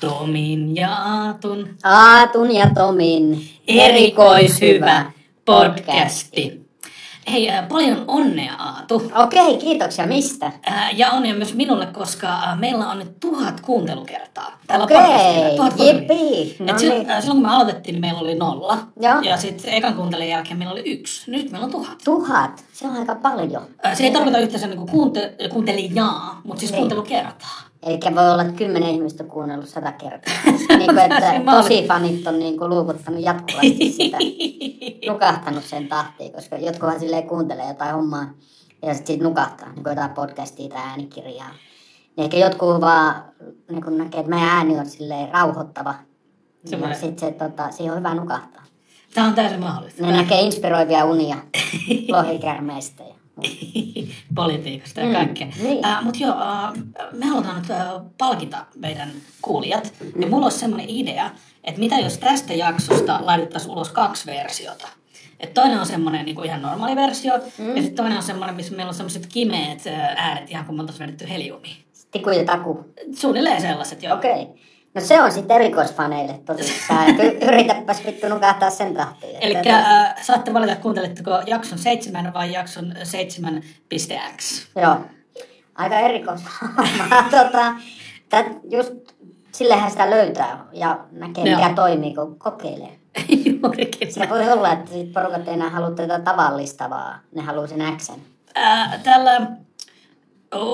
Tomin ja Aatun Aatun ja Tomin erikoishyvä podcasti. Hei, äh, paljon onnea Aatu. Okei, kiitoksia. Mistä? Äh, Ja onnea myös minulle, koska äh, meillä on nyt tuhat kuuntelukertaa tällä Okei, jippii. No niin. silloin kun me aloitettiin, niin meillä oli nolla. Joo. Ja sitten ekan kuuntelijan jälkeen meillä oli yksi. Nyt meillä on tuhat. Tuhat. Se on aika paljon. Se ei tarkoita yhteensä niin kuunte, kuuntelijaa, mutta siis Niin. kuuntelukertaa. Eli voi olla että kymmenen ihmistä kuunnellut sata kertaa. niin kuin, että tosi fanit on niin kuin luukuttanut jatkuvasti sitä. Nukahtanut sen tahtiin, koska jotkuhan silleen kuuntelee jotain hommaa ja sitten sit nukahtaa, niin kuin jotain podcastia tai äänikirjaa. Niin ehkä jotkut vaan niin kuin näkee, että meidän ääni on silleen rauhoittava. Ja sitten se, tota, siihen on hyvä nukahtaa. Tämä on täysin mahdollista. Ne näkee inspiroivia unia lohikärmeistä ja. politiikasta ja Mm, kaikkea. niin. Äh, Mutta joo, äh, me halutaan nyt äh, palkita meidän kuulijat. Ja mulla olisi semmoinen idea, että mitä jos tästä jaksosta laitettaisiin ulos kaksi versiota. Et toinen on semmoinen niin ihan normaali versio, mm. ja sitten toinen on semmoinen, missä meillä on semmoiset kimeät äänet, ihan kuin me oltaisiin vedetty heliumia. Tiku ja taku. Suunnilleen sellaiset, joo. Okei. No se on sitten erikoisfaneille tosissaan. Yritäpäs vittu nukahtaa sen tahtiin. Eli Että- äh, saatte valita, kuunteletteko jakson 7 vai jakson 7.x. Joo. Aika erikoista. tota, tät, just sillehän sitä löytää ja näkee, Joo. mikä toimii, kun kokeilee. Juurikin. Se voi olla, että sit porukat ei enää halua tätä tavallista, vaan ne haluaa sen. Ää, tällä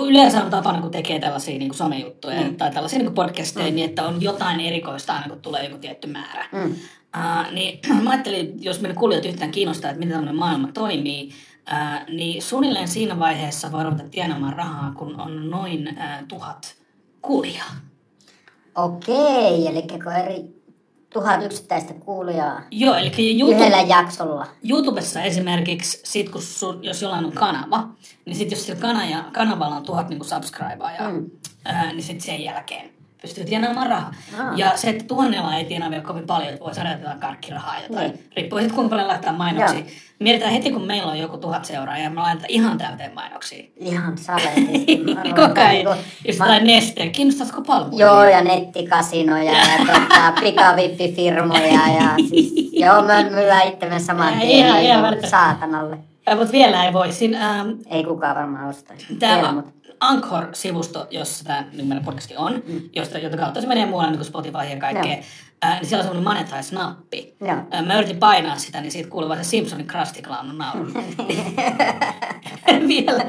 yleensä on tapana, kun tekee tällaisia niin kuin somejuttuja mm. tai tällaisia niin kuin podcasteja, mm. niin että on jotain erikoista aina, kun tulee joku tietty määrä. Mm. Ää, niin mä ajattelin, jos meidän kuulijat yhtään kiinnostaa, että miten tämmöinen maailma toimii, ää, niin suunnilleen siinä vaiheessa voi ruveta tienaamaan rahaa, kun on noin ää, tuhat kuulijaa. Okei, eli kun eri tuhat yksittäistä kuulijaa Joo, eli YouTube, yhdellä jaksolla. YouTubessa esimerkiksi, sit kun sun, jos jollain on kanava, niin sit jos sillä kanaja, kanavalla on tuhat niin subscribea, Mm. ää, niin sit sen jälkeen pystyy tienaamaan rahaa. Aa. Ja se, että tuhannella ei tienaa vielä kovin paljon, että voi saada jotain karkkirahaa jotain. Niin. Riippuu sitten kuinka paljon laittaa mainoksia. Joo. Mietitään heti, kun meillä on joku tuhat seuraajaa, ja me laitetaan ihan täyteen mainoksia. Ihan savetisti. Koko ajan. Niinku- Just jotain nesteen. Kiinnostatko palmuja? Joo, ja nettikasinoja ja tota, pikavippifirmoja ja siis, joo, me myydään itsemme saman tien ihan- niin ihan kuin välttämättä. saatanalle. Mutta vielä ei voi. Siinä, ähm, Ei kukaan varmaan ostaisi. Tämä mut- Anchor-sivusto, jossa tämä meidän podcasti on, mm. josta, jota kautta se menee muualle niin kuin Spotify ja kaikkea, ää, niin siellä on semmoinen monetize-nappi. Ää, Mä yritin painaa sitä, niin siitä kuului vaan se Simpsonin Krusty Clownin nauru. vielä,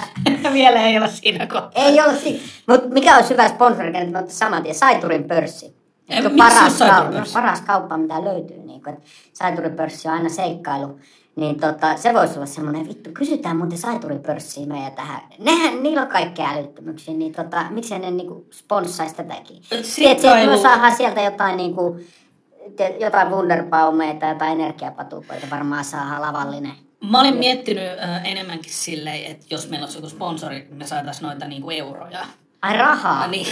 vielä ei ole siinä kohtaa. Ei ole si- Mutta mikä olisi hyvä sponsori, että me saman tien Saiturin pörssi. Ei, paras, olisi Saiturin kau- pörssi? paras kauppa, mitä löytyy. Niin kun, Saiturin pörssi on aina seikkailu. Niin tota, se voisi olla semmoinen, vittu, kysytään muuten Saiturin pörssiä meidän tähän. Nehän, niillä on kaikkea älyttömyyksiä, niin tota, miksei ne niinku sponssaisi tätäkin? Tiedätkö, että me saadaan sieltä jotain niinku, jotain wunderbaumeita, jotain energiapatukoita, varmaan saadaan lavallinen. Mä olin miettinyt äh, enemmänkin silleen, että jos meillä olisi joku sponsori, niin me saataisiin noita niinku euroja. Ai rahaa. Ah, niin.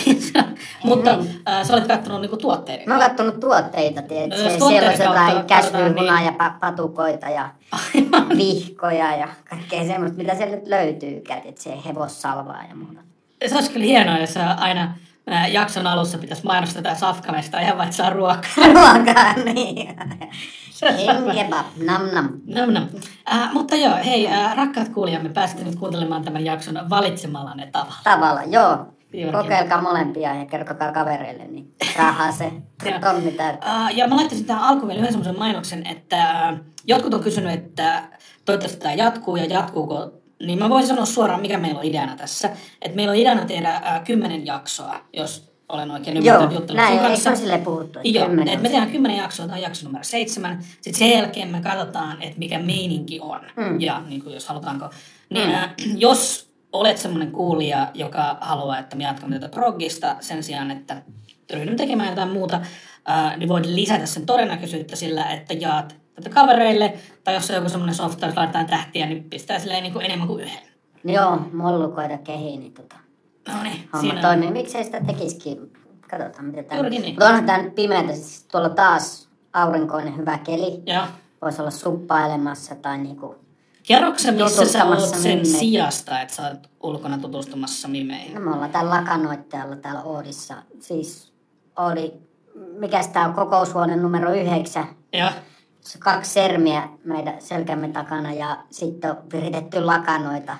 Mutta äh, sä olet kattonut niinku tuotteiden. Mä oon kattonut tuotteita, tiedätkö? Se, tuotteiden siellä on jotain käskyhunaa niin- ja pa- patukoita ja Aivan. vihkoja ja kaikkea semmoista, mitä siellä nyt löytyy. Se hevossalvaa ja muuta. Se olisi kyllä hienoa, jos aina jakson alussa pitäisi mainostaa tätä safkamesta ihan vaikka saa ruokaa. Ruokaa, niin. Kebab, nam nam. No, no. Äh, mutta joo, hei, äh, rakkaat kuulijamme, pääsette nyt kuuntelemaan tämän jakson valitsemallanne tavalla. Tavalla, joo. Kokeilkaa molempia ja kertokaa kavereille, niin saadaan se tonni täyttä. Äh, ja mä laittaisin tähän alkuun vielä yhden semmoisen mainoksen, että äh, jotkut on kysynyt, että toivottavasti tämä jatkuu ja jatkuuko. Niin mä voisin sanoa suoraan, mikä meillä on ideana tässä. Että meillä on ideana tehdä äh, kymmenen jaksoa, jos olen oikein ymmärtänyt juttelun näin, kanssa. ole silleen puhuttu, että Joo, kymmenen että me tehdään kymmenen jaksoa, tämä on jakso numero seitsemän. Sitten sen jälkeen me katsotaan, että mikä meininki on. Mm. Ja niin kuin jos halutaanko. Niin äh, jos olet semmoinen kuulija, joka haluaa, että me jatkamme tätä progista sen sijaan, että ryhdymme tekemään jotain muuta, äh, niin voit lisätä sen todennäköisyyttä sillä, että jaat tätä kavereille. Tai jos on joku semmoinen softa, jos laitetaan tähtiä, niin pistää silleen niin kuin enemmän kuin yhden. Joo, mollukoida kehiin, niin tota, No niin, homma siinä on. toimii. Miksei sitä tekisikin? Katsotaan, miten tämä... Juurikin niin. Mutta onhan tämä nyt pimeätä, siis tuolla taas aurinkoinen hyvä keli. Joo. Voisi olla suppailemassa tai niinku... Kerroksä, missä sä oot sen mimeihin. sijasta, että sä oot ulkona tutustumassa mimeihin? No me ollaan täällä lakanoittajalla täällä Oodissa. Siis oli, mikä tämä on, kokoushuone numero yhdeksän. Ja, Se kaksi sermiä meidän selkämme takana ja sitten on viritetty lakanoita.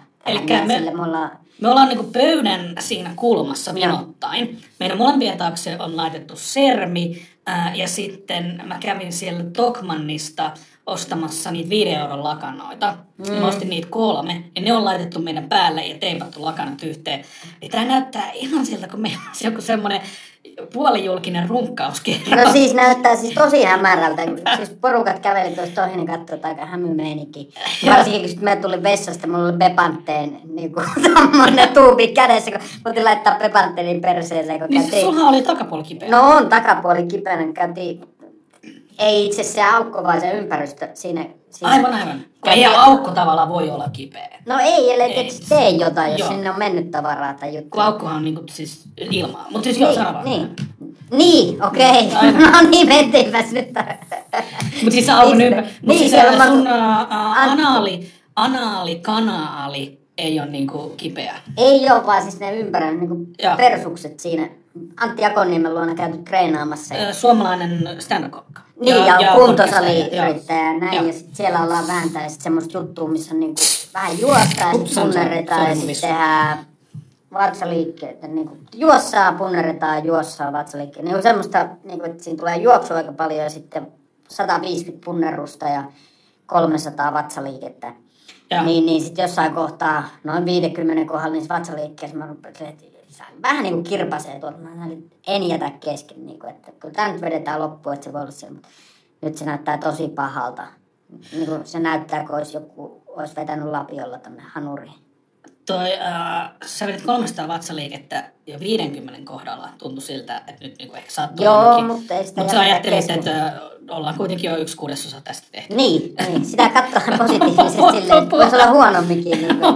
Tähän me- me ollaan, me ollaan niinku pöydän siinä kulmassa vinottain. Meidän molempien taakse on laitettu sermi. Ää, ja sitten mä kävin siellä Tokmannista ostamassa niitä 5 euron lakanoita. Mm. Mä ostin niitä kolme. Ja ne on laitettu meidän päälle ja teipattu lakanat yhteen. Ja tää näyttää ihan siltä, kun meillä olisi joku semmoinen puolijulkinen runkkauskerho. No siis näyttää siis tosi hämärältä. Siis porukat käveli tuossa toihin ja katsoi, että aika hämymeininki. Varsinkin kun me tuli vessasta, mulla oli Bepanteen niin kuin, tuubi kädessä, kun otin laittaa Bepanteenin perseeseen, kun Niin siis käytiin. sulla oli takapuoli kipeä. No on takapuoli kipeänä, kun käytiin. Ei itse se aukko, vaan se ympäristö siinä. siinä. Aivan, aivan. Ei aukko tavallaan voi olla kipeä. No ei, ellei tietysti tee jotain, jos Joo. sinne on mennyt tavaraa tai Kun juttuja. aukkohan on niinku siis ilmaa. Mutta siis joo, sano vaan. niin. Niin, okei. Aivan. No niin, mentiinpäs nyt. Mutta siis aukon Niin, ympä... niin, Mut siis on- sun An- anaali, anaali, kanaali ei ole niinku kipeä. Ei ole, vaan siis ne ympärän niin Joo. persukset siinä. Antti Jakoniemen luona käyty treenaamassa. Suomalainen stand-up-kokka. Niin, ja, ja joo. kuntosaliyrittäjä ja näin. Joo. Ja sit siellä ollaan vääntää ja sit semmoista juttua, missä on niinku vähän juosta ja sit Upsan, se on- punnerretaan ja sitten tehdään vatsaliikkeitä. Niinku juossaa, punnerretaan, juossaa, vatsaliikkeitä. Niin on semmoista, niinku, että siinä tulee juoksua aika paljon ja sitten 150 punnerusta ja 300 vatsaliikettä. Joo. Niin, niin sitten jossain kohtaa, noin 50 kohdalla niissä vatsaliikkeessä mä rupesin, että se vähän niin kuin kirpasee tuolta. Mä en jätä kesken, niin kuin, että kun tämä nyt vedetään loppuun, että se voi olla siellä, mutta nyt se näyttää tosi pahalta. Niin kuin se näyttää, kun olisi joku olisi vetänyt lapiolla tonne hanuriin. Toi, äh, sä vedit 300 vatsaliikettä jo 50 kohdalla. Tuntui siltä, että nyt niinku ehkä sattuu Joo, jonnekin. mutta ei sitä Mutta sä ajattelit, että ollaan kuitenkin jo yksi kuudesosa tästä tehty. Niin, niin, sitä katsotaan positiivisesti silleen, että voisi olla huonomminkin. Niin kuin.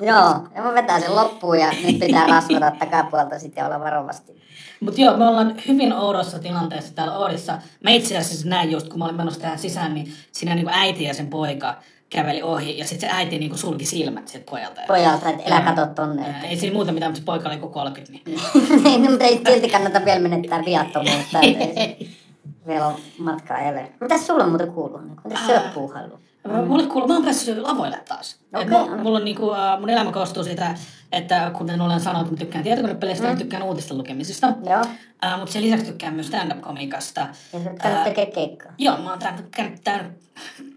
Joo, ja mä vetän sen loppuun ja nyt pitää rasvata takapuolta sitten ja olla varovasti. Mutta joo, me ollaan hyvin oudossa tilanteessa täällä Oodissa. Mä itse asiassa näin just, kun mä olin menossa tähän sisään, niin siinä niinku äiti ja sen poika käveli ohi. Ja sitten se äiti niinku sulki silmät sieltä pojalta. Pojalta, että älä katso tonne. Ää, Ei siinä muuta mitään, mutta se poika oli joku 30. Niin. Ei, no, mutta ei silti kannata vielä menettää viattomuutta. se- Vielä on matkaa ele. Mitäs sulla on muuten kuuluu? Mitäs sä oot puuhaillut? Mm. Mulle kuuluu, mä oon päässyt lavoille taas. Et mulla, anna. mulla on niinku, uh, mun elämä koostuu siitä, että kuten olen sanonut, mä tykkään tietokonepeleistä, mm. tykkään uutisten lukemisesta. Joo. Uh, mutta sen lisäksi tykkään myös stand-up-komikasta. Ja sä oot tekee keikkaa. Joo, mä oon käynyt, käynyt,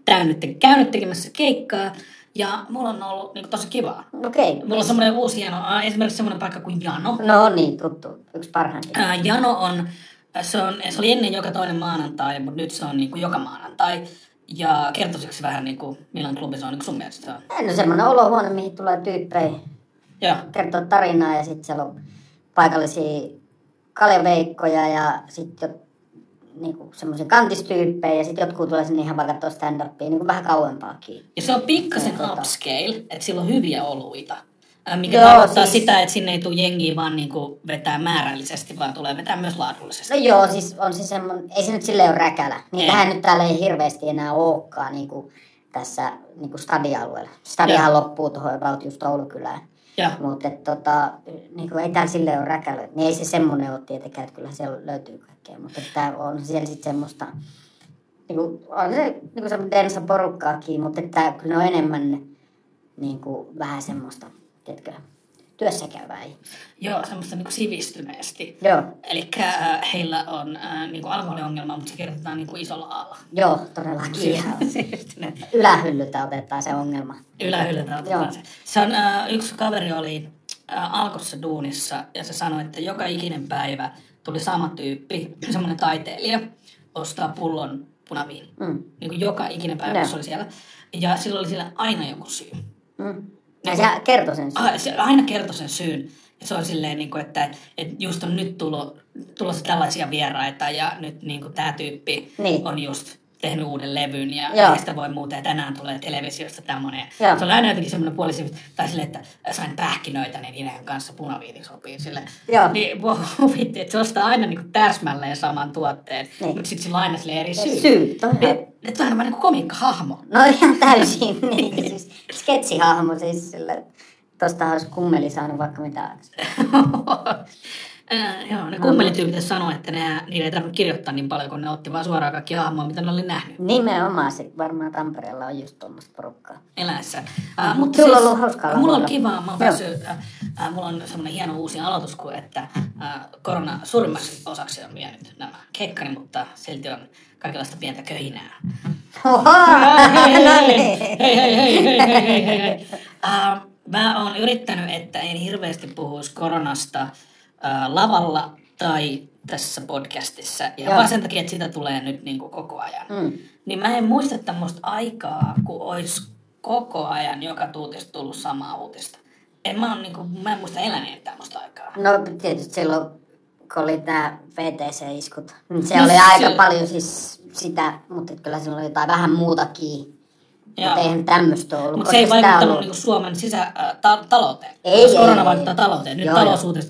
käynyt, käynyt, käynyt tekemässä keikkaa ja mulla on ollut niinku, tosi kivaa. Okei. Mulla on semmoinen uusi hieno, esimerkiksi semmoinen paikka kuin Jano. No niin, tuttu. Yksi parhaimpia. Ää, Jano on, se, on, se oli ennen joka toinen maanantai, mutta nyt se on niin kuin joka maanantai. Ja kertoisitko vähän, niin kuin, millainen klubi se on niin sun mielestä? No semmoinen olohuone, mihin tulee tyyppejä Joo. kertoo tarinaa ja sitten siellä on paikallisia kaljaveikkoja ja sitten niinku semmoisia kantistyyppejä ja sitten jotkut tulee sinne ihan vaikka katsoa stand-upia niinku vähän kauempaakin. Ja se on pikkasen Ja tota- upscale, että sillä on hyviä oluita. Mikä Joo, tarkoittaa siis- sitä, että sinne ei tule jengiä vaan niin kuin vetää määrällisesti, vaan tulee vetää myös laadullisesti. No joo, siis on se semmoinen, ei se nyt silleen ole räkälä. Niitähän nyt täällä ei hirveästi enää olekaan niinku tässä niinku stadia-alueella. Stadiahan loppuu tuohon about just Oulukylään. Mutta tota, niinku, ei täällä silleen ole räkälä. Niin ei se semmoinen ole tietenkään, että kyllä siellä löytyy kaikkea. Mutta että on siellä sitten semmoista, niinku, on se niinku semmoinen densa porukkaakin, mutta että kyllä ne on enemmän niinku, vähän semmoista, tiedätkö, työssäkäyvää ihmistä. Joo, semmoista niin kuin sivistyneesti. Joo, Eli heillä on äh, niin kuin alkoholiongelma, mutta se kirjoitetaan niin kuin isolla alla. joo, todellakin. Ylähyllyltä otetaan se ongelma. Ylähyllyltä Joo. otetaan se. se on, äh, yksi kaveri oli äh, Alkossa duunissa ja se sanoi, että joka ikinen päivä tuli sama tyyppi, semmoinen taiteilija, ostaa pullon punaviini. Mm. Niin kuin joka ikinen päivä, Joo. kun se oli siellä. Ja sillä oli siellä aina joku syy. Mm. Ja se kertoi sen syyn. Ah, se aina kertoi sen syyn. Ja se on silleen, niin kuin, että, että just on nyt tullut, tulossa tällaisia vieraita ja nyt niin kuin, tämä tyyppi Niin. on just tehnyt uuden levyn ja Joo. sitä voi muuta ja tänään tulee televisiosta tämmöinen. Se on aina jotenkin semmoinen puolisi, tai silleen, että sain pähkinöitä, niin Ineen kanssa punaviini sopii sille. Joo. Niin huvitti, että se ostaa aina niin kuin täsmälleen saman tuotteen, Niin. mutta sitten sillä on aina silleen eri syy. Syy, toi on- Niin, Että on aina niin kuin komiikkahahmo. No ihan täysin, niin. Siis sketsihahmo siis sille. Tosta olisi kummeli saanut vaikka mitä. Äh, joo, ne kummelityypit sanoo, että ne, niitä ei tarvitse kirjoittaa niin paljon, kun ne otti vaan suoraan kaikki hahmoa, mitä ne oli nähnyt Nimenomaan, se varmaan Tampereella on just tuommoista porukkaa. eläessä. Ah, Äh, mutta sulla on ollut hauskaa Mulla on kiva, mä päässyt, äh, äh, mulla on semmoinen hieno uusi aloitus, kuin että äh, korona suurimmaksi osaksi on vienyt nämä kekkani, mutta silti on kaikenlaista pientä köhinää. Oho, hei, no hei, niin. hei, hei, hei, hei, hei, hei, hei. Uh, mä oon yrittänyt, että en hirveästi puhuisi koronasta lavalla tai tässä podcastissa. Ja Joo. vaan sen takia, että sitä tulee nyt niin kuin koko ajan. Mm. Niin mä en muista tämmöistä aikaa, kun olisi koko ajan joka tuutista tullut samaa uutista. En mä, on, niin kuin, mä en muista eläneeni tämmöistä aikaa. No tietysti silloin, kun oli nämä VTC-iskut, niin se No oli se- aika paljon siis sitä, mutta kyllä siinä oli jotain vähän muutakin. Joo. Mutta eihän tämmöistä ollut. Mutta se ei vaikuttanut niinku Suomen sisä, ta- talouteen. Ei, Jos ei, korona ei, vaikuttaa ei. talouteen. Nyt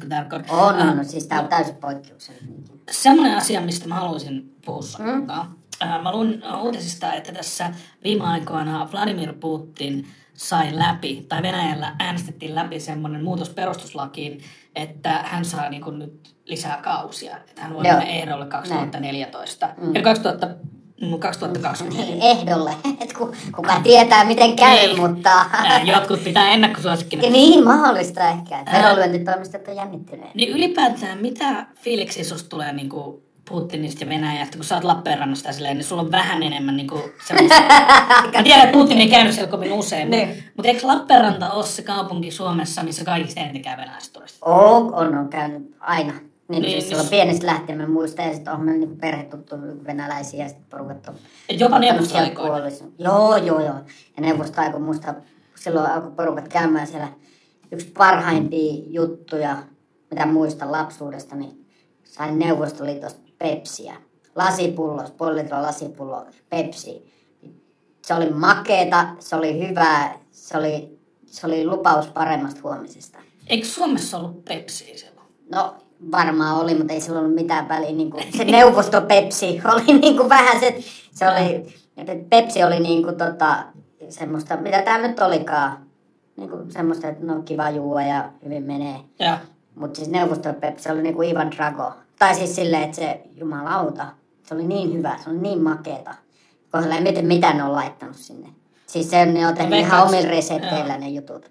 kun täällä On, on, no, siis tämä on täysin poikkeuksellinen. Semmoinen asia, mistä mä haluaisin puhua mm. Mä luin uutisista, että tässä viime aikoina Vladimir Putin sai läpi, tai Venäjällä äänestettiin läpi semmoinen muutos perustuslakiin, että hän saa niin nyt lisää kausia. Että hän voi Joo. mennä ehdolle 2014. Mm. Ja 2000, mm, 2020. Niin, ehdolle. Et ku, kuka tietää, miten käy, Niin. mutta... Jotkut pitää ennakkosuosikkina. niin, mahdollista ehkä. Verolyöntitoimistot on jännittyneet. Niin ylipäätään, mitä fiiliksi susta tulee niin kuin Putinista ja Venäjästä, kun sä oot Lappeenrannasta silleen, niin sulla on vähän enemmän niin kuin semmoista... Mä tiedän, että Putin ei käynyt siellä kovin usein, Niin. mutta, mutta eikö Lappeenranta ole se kaupunki Suomessa, missä kaikista eniten käy venäläiset turistit? On, on käynyt aina. Niin, Niin, siis silloin pienestä lähtien mä muistan, ja sitten on meillä niin perhe tuttu venäläisiä, ja sitten porukat on Et jopa neuvostoaikoina. Joo, joo, joo. Ja neuvostoaikoina muista, silloin alkoi porukat käymään siellä. Yksi parhaimpia juttuja, mitä muistan lapsuudesta, niin sain Neuvostoliitosta Pepsiä. Lasipullos, puoli litraa lasipullo, Pepsi. Se oli makeeta, se oli hyvää, se oli, se oli lupaus paremmasta huomisesta. Eikö Suomessa ollut Pepsi silloin? No varmaan oli, mutta ei sillä ollut mitään väliä. Niin kuin, se neuvostopepsi oli niin kuin vähän se, se oli, Pepsi oli niin kuin tota, semmoista, mitä tämä nyt olikaan. Niin kuin semmoista, että no kiva juua ja hyvin menee. Ja Mutta siis neuvostopepsi oli niin kuin Ivan Drago. Tai siis silleen, että se jumalauta, se oli niin hyvä, se oli niin makeeta. Kohdalla ei mieti mitä ne on laittanut sinne. Siis se ne on tehnyt ihan omilla resepteillä ne jutut.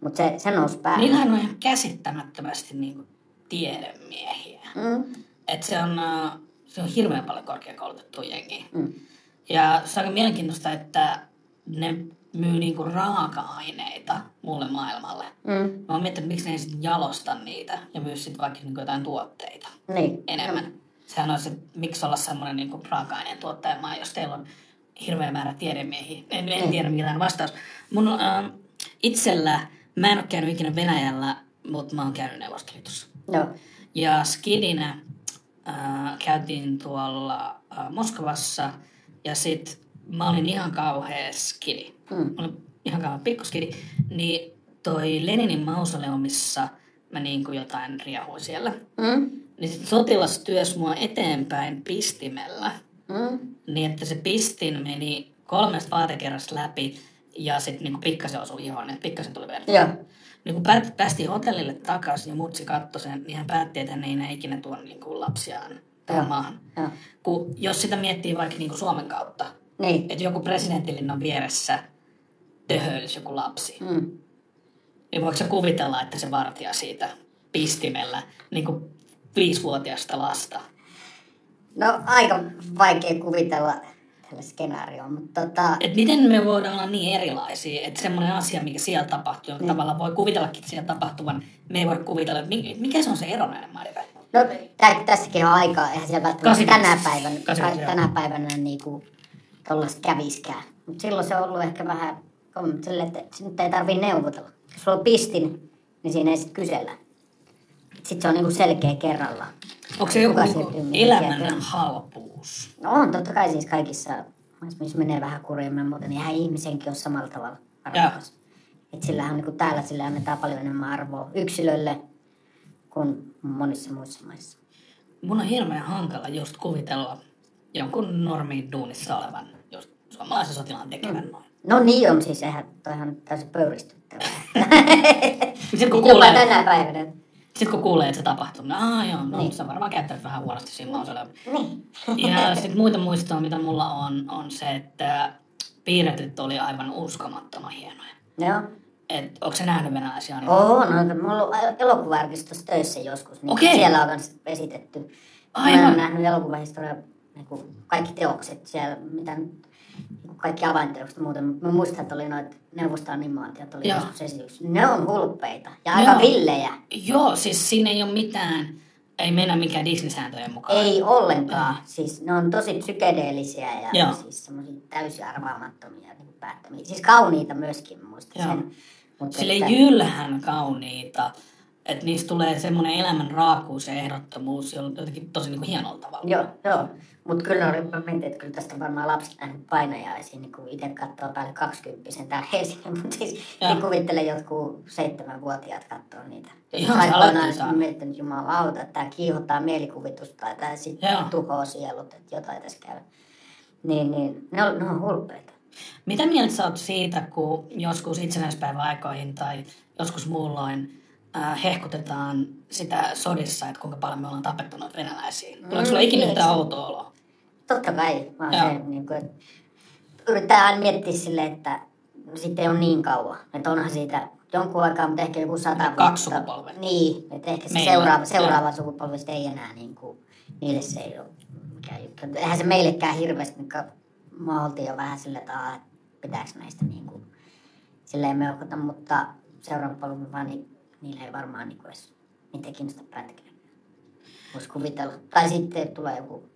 Mutta se, se nousi päälle. niillähän on ihan käsittämättömästi niin kuin tiedemiehiä. Mm. Et se on, äh, se on hirveän paljon korkeakoulutettu jengi. Mm. Ja se on aika mielenkiintoista, että ne myy niinku raaka-aineita mulle maailmalle. Mm. Mä oon miettinyt, miksi ne ei sit jalosta niitä ja myy sit vaikka niinku jotain tuotteita Niin. enemmän. Sehän on se, miksi olla semmoinen niinku raaka-aineen tuottajamaa, jos teillä on hirveä määrä tiedemiehiä. En, en tiedä, mikä on vastaus. Mun äh, itsellä, mä en ole käynyt ikinä Venäjällä, mutta mä oon käynyt Neuvostoliitossa. Joo. Ja skidinä äh, käytiin tuolla äh, Moskovassa ja sit mä olin ihan kauhea skidi. Mm. Mä olin ihan kauhea pikkuskidi. Niin toi Leninin mausoleumissa mä niin kuin jotain riahuin siellä. Mm. Niin sit sotilas työs mua eteenpäin pistimellä. Mm. Niin että se pistin meni kolmesta vaatekerrasta läpi ja sitten niinku pikkasen osui ihoon, että pikkasen tuli verta. Joo. Niin kun päästiin hotellille takaisin ja mutsi katsoi sen, niin hän päätti, että hän ei enää ikinä tuon niin kuin lapsiaan tähän maahan. Joo. Kun, jos sitä miettii vaikka niin kuin Suomen kautta, Niin. että joku presidentillinen on vieressä töhöilys joku lapsi, Mm. niin voiko sä kuvitella, että se vartija siitä pistimellä niin kuin viisivuotiaasta lasta? No aika vaikea kuvitella tällä skenaarioa, mutta tota, Et miten me voidaan olla niin erilaisia, että semmoinen asia, mikä siellä tapahtuu, jonka tavallaan voi kuvitellakin siellä tapahtuvan, me ei voi kuvitella, mikä se on se ero näiden maiden välillä. no tää, tässäkin on aikaa, eihän siellä välttämättä 85. tänä päivänä, 85, joo. tänä päivänä niinku tollaista käviskään. Mutta silloin se on ollut ehkä vähän silleen, että nyt ei tarvii neuvotella. Jos sulla on pistin, niin siinä ei sitten kysellä. Sitten se on niinku selkeä kerrallaan. Onko se joku niinku elämän eteenpäin? Halpuus? No on totta kai siis kaikissa, jos menee vähän kurjemmin muuta, niin ihan ihmisenkin on samalla tavalla arvokas. Et sillähän niin täällä sille annetaan paljon enemmän arvoa yksilölle kuin monissa muissa maissa. Mun on hirveän hankala just kuvitella jonkun normiin duunissa olevan, just suomalaisen sotilaan tekevän noin. No niin on siis, eihän toihan täysin pöyristyttävää. Jopa kuulee, tänä päivänä. Sitten kun kuulee, että se tapahtuu, niin aah joo, no Niin. on varmaan käyttänyt vähän huonosti siinä mausoleumilla. Niin. Ja sitten muita muistoa, mitä mulla on, on se, että piirretyt oli aivan uskomattoman hienoja. Joo. Et, onko se nähnyt venäläisiä animaatioita? Oo, no mulla on ollut elokuvaarkistossa töissä joskus, niin Okei. siellä on myös esitetty. Aivan. Mä oon nähnyt elokuvahistoria, niin kaikki teokset siellä, mitä nyt, niin kaikki avainteokset ja muuten. Mä muistan, että oli noita neuvostoanimaatiot, oli joskus esityksissä. Ne on hulppeita ja aika Joo. villejä. Joo, siis siinä ei ole mitään, ei mennä mikään Disney-sääntöjen mukaan. Ei ollenkaan. Siis ne on tosi psykedeellisiä ja Joo. siis semmoisia täysin arvaamattomia niin päättämiä. Siis kauniita myöskin, muistan Joo. sen. Mutta Sille että- jylhän kauniita, että niistä tulee semmoinen elämän raakuus ja ehdottomuus jolla jotenkin tosi niin kuin hienolla tavalla. Joo, joo. Mutta kyllä oli, mä mietin, että kyllä tästä on varmaan lapset nähnyt painajaisiin, niin kun itse katsoo päälle 20 täällä Helsingin, mutta siis Joo. niin kuvittelen jotkut seitsemänvuotiaat katsoo niitä. Ihan aikoinaan että jumalauta, että tämä kiihottaa mielikuvitusta tai tämä sitten tuhoaa sielut, että jotain tässä käy. Niin, niin ne on, ne on hulpeita. Mitä mieltä sä oot siitä, kun joskus itsenäispäivän aikoihin tai joskus muulloin äh, hehkutetaan sitä sodissa, että kuinka paljon me ollaan tapettu noita venäläisiä? Tuleeko sulla Mm, ikinä niin. yhtään outoa oloa? Totta kai, vaan Joo. se, niin kuin, että yrittää aina miettiä silleen, että sitten ei ole niin kauan. Että onhan siitä jonkun aikaa, mutta ehkä joku sata vuotta. Kaksi sukupolvea. Niin, että ehkä se Meillä, seuraava, seuraava sukupolvi ei enää niin kuin, niille se ei ole mikään juttu. Eihän se meillekään hirveästi, mikä mä oltiin jo vähän silleen, että että pitääkö näistä niin kuin, silleen melkota, mutta seuraava polvi vaan, niin niillä ei varmaan niin kuin edes, ei kiinnosta pätkää. Voisi kuvitella. Tai sitten tulee joku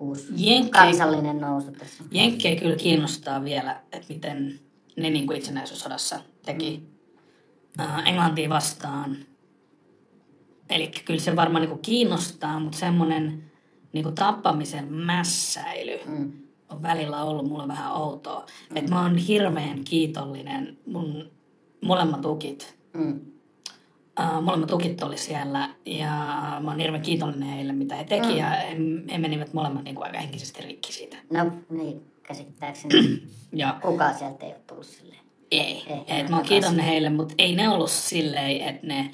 uusi Jenkkei- kansallinen nousu tässä. Jenkkejä kyllä kiinnostaa vielä, että miten ne niin kuin itsenäisyyssodassa teki äh, Englantia vastaan. Eli kyllä se varmaan niin kuin kiinnostaa, mutta semmoinen niin kuin tappamisen mässäily Mm. on välillä ollut mulle vähän outoa. Että mä oon hirveän kiitollinen mun molemmat ukit. Mm. Uh, molemmat ukit oli siellä ja mä oon hirveän kiitollinen heille, mitä he teki. Ja he, he menivät molemmat niin kuin aika henkisesti rikki siitä. No niin, käsittääkseni Ja kukaan sieltä ei ole tullut silleen. Ei, Ei, et mä oon kiitollinen heille, mutta ei ne ollut silleen, että ne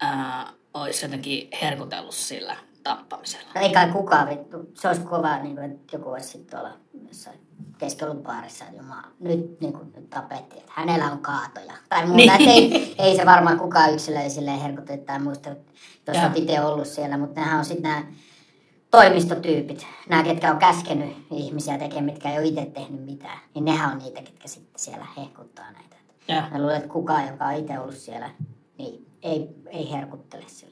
ää, olisi jotenkin herkutellut sillä tappamisella. No ei kai kukaan vittu. Se olisi kovaa, niin kuin, että joku olisi sitten tuolla jossain keskustelupaarissa, että jumala, nyt, niin kuin, nyt tapettiin, että hänellä on kaatoja. Tai muuta, Niin. että ei, ei, se varmaan kukaan yksilö silleen herkuta tai muista, että jos olet itse ollut siellä, mutta nehän on sitten nämä toimistotyypit, nämä, ketkä on käskenyt ihmisiä tekemään, mitkä ei ole itse tehnyt mitään, niin nehän on niitä, ketkä sitten siellä hehkuttaa näitä. Ja Mä luulen, että kukaan, joka on itse ollut siellä, niin ei, ei herkuttele Jos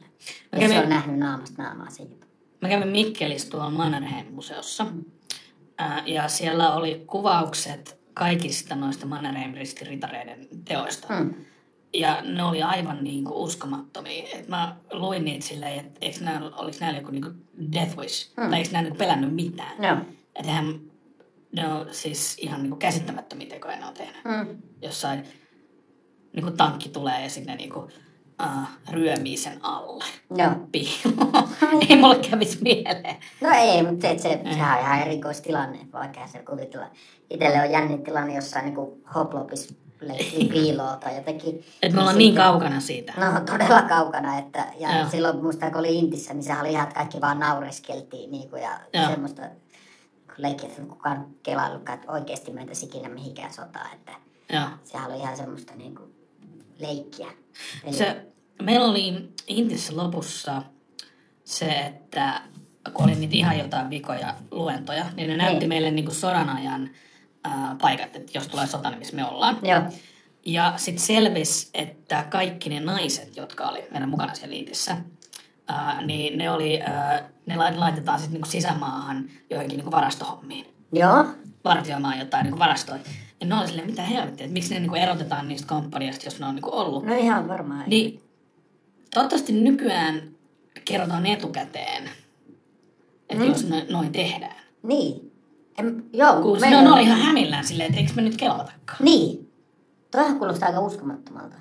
kävin- se on nähnyt naamasta naamaa se juttu. mä kävin Mikkelissä tuolla Mannerheim-museossa. Ää, ja siellä oli kuvaukset kaikista noista Mannerheim-ristiritareiden teoista. Mm. Ja ne oli aivan niin kuin uskomattomia. Et mä luin niitä silleen, että eikö näillä, oliko näillä joku niin kuin death wish? Hmm. Tai eikö nämä nyt pelännyt mitään? Joo. Että hän, ne on siis ihan niin kuin käsittämättömiä tekoja ne on tehnyt. Mm. Jossain niin kuin tankki tulee ja sinne niin kuin, uh, ryömii sen alle. Joo. Piiloon. Ei mulle kävisi mieleen. No ei, mutta se, se, sehän on ihan erikoistilanne, vaikka se kuvitella. Itselle on jännin tilanne jossain niin hoplopis piiloa tai jotenkin. Että me ollaan niin kaukana siitä. No todella kaukana, että ja Joo. silloin muista kun oli Intissä, niin sehän oli ihan, että kaikki vaan naureskeltiin niin kuin, ja Joo. semmoista leikkiä, että kukaan kelaillutkaan, että oikeasti mentäisi ikinä mihinkään sotaan, että Joo. sehän oli ihan semmoista niin kuin leikkiä. Eli, Se, meillä oli Intissä lopussa se, että kun oli niitä ihan jotain vikoja luentoja, niin ne näytti Niin. meille niin kuin sodan ajan ää, paikat, että jos tulee sota, niin missä me ollaan. Joo. Ja sitten selvisi, että kaikki ne naiset, jotka oli meidän mukana siellä liitissä, ää, niin ne, oli, ää, ne lait- laitetaan sitten niinku sisämaahan joihinkin niinku varastohommiin. Joo. Vartioimaan jotain niinku varastoja. Ja ne oli silleen, mitä helvettiä, että miksi ne niinku erotetaan niistä komppaniasta, jos ne on niinku ollut. No ihan varmaan. Niin toivottavasti nykyään kerrotaan etukäteen, että Mm. jos noin tehdään. Niin. En, joo. Kun meillä- ne on ihan hämillään silleen, että eikö me nyt kelatakaan. Niin. Toihan kuulostaa aika uskomattomalta.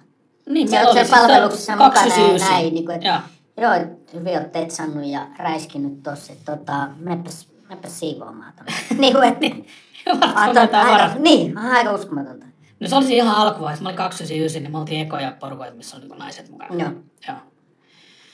Niin, Se meillä on oli se palveluksessa mukana ja näin. Niin kuin, että, Joo. joo, että hyvin oot tetsannut ja räiskinyt tossa, että tota, menepäs, menepäs siivoamaan tonne. niin kuin, että, Varmaan jotain aika, niin, aika uskomatonta. No se olisi ihan alkuvaiheessa. Mä olin 299, niin me oltiin ekoja porukoita, missä oli niin naiset mukana. Joo. Joo.